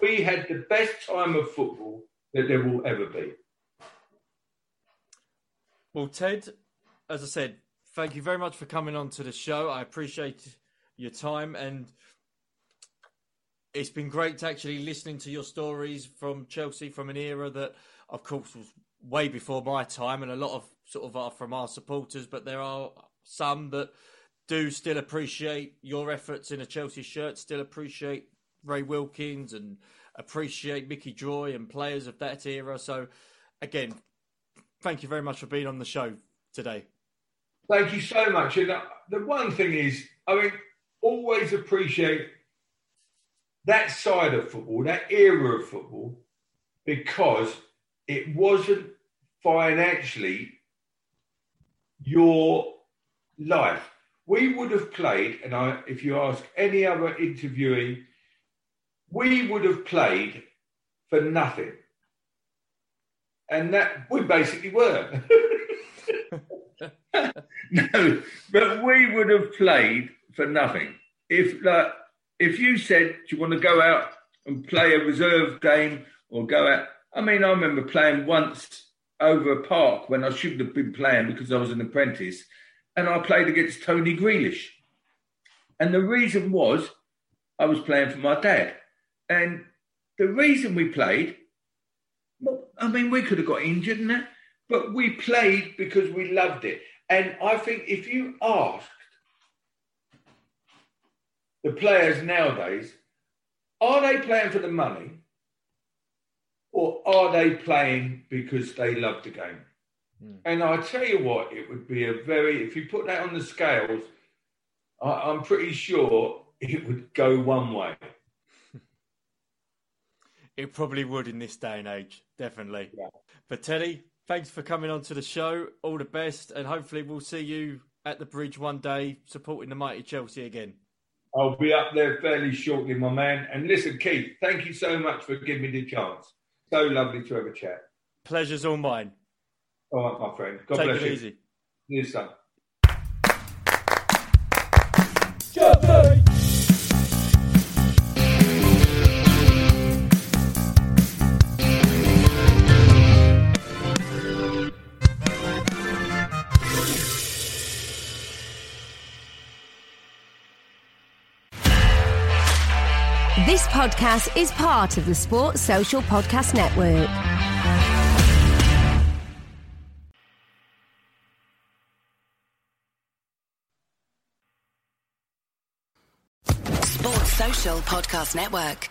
We had the best time of football that there will ever be. Well, Ted, as I said, thank you very much for coming on to the show. I appreciate your time and it's been great to actually listening to your stories from Chelsea from an era that, of course, was way before my time, and a lot of sort of are from our supporters, but there are some that do still appreciate your efforts in a Chelsea shirt, still appreciate Ray Wilkins and appreciate Mickey Droy and players of that era. So, again, thank you very much for being on the show today. Thank you so much. And uh, the one thing is, I mean, always appreciate that side of football, that era of football, because it wasn't financially your life. We would have played, and I, if you ask any other interviewee, we would have played for nothing. And that we basically were. no, but we would have played for nothing. If like, if you said, "Do you want to go out and play a reserve game or go out?" I mean, I remember playing once over a park when I shouldn't have been playing because I was an apprentice, and I played against Tony Grealish. And the reason was I was playing for my dad. And the reason we played, well, I mean, we could have got injured and that, but we played because we loved it. And I think if you asked the players nowadays, are they playing for the money or are they playing because they love the game? Mm. And I tell you what, it would be a very, if you put that on the scales, I, I'm pretty sure it would go one way. It probably would in this day and age, definitely. Yeah. But Teddy, thanks for coming on to the show. All the best, and hopefully we'll see you at the bridge one day supporting the mighty Chelsea again. I'll be up there fairly shortly, my man. And listen, Keith, thank you so much for giving me the chance. So lovely to have a chat. Pleasure's all mine. All right, my friend. God Take bless it you. easy. You son. Podcast is part of the Sports Social Podcast Network. Sports Social Podcast Network.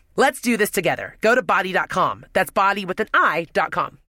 Let's do this together. Go to bodi.com. That's body with an I.com.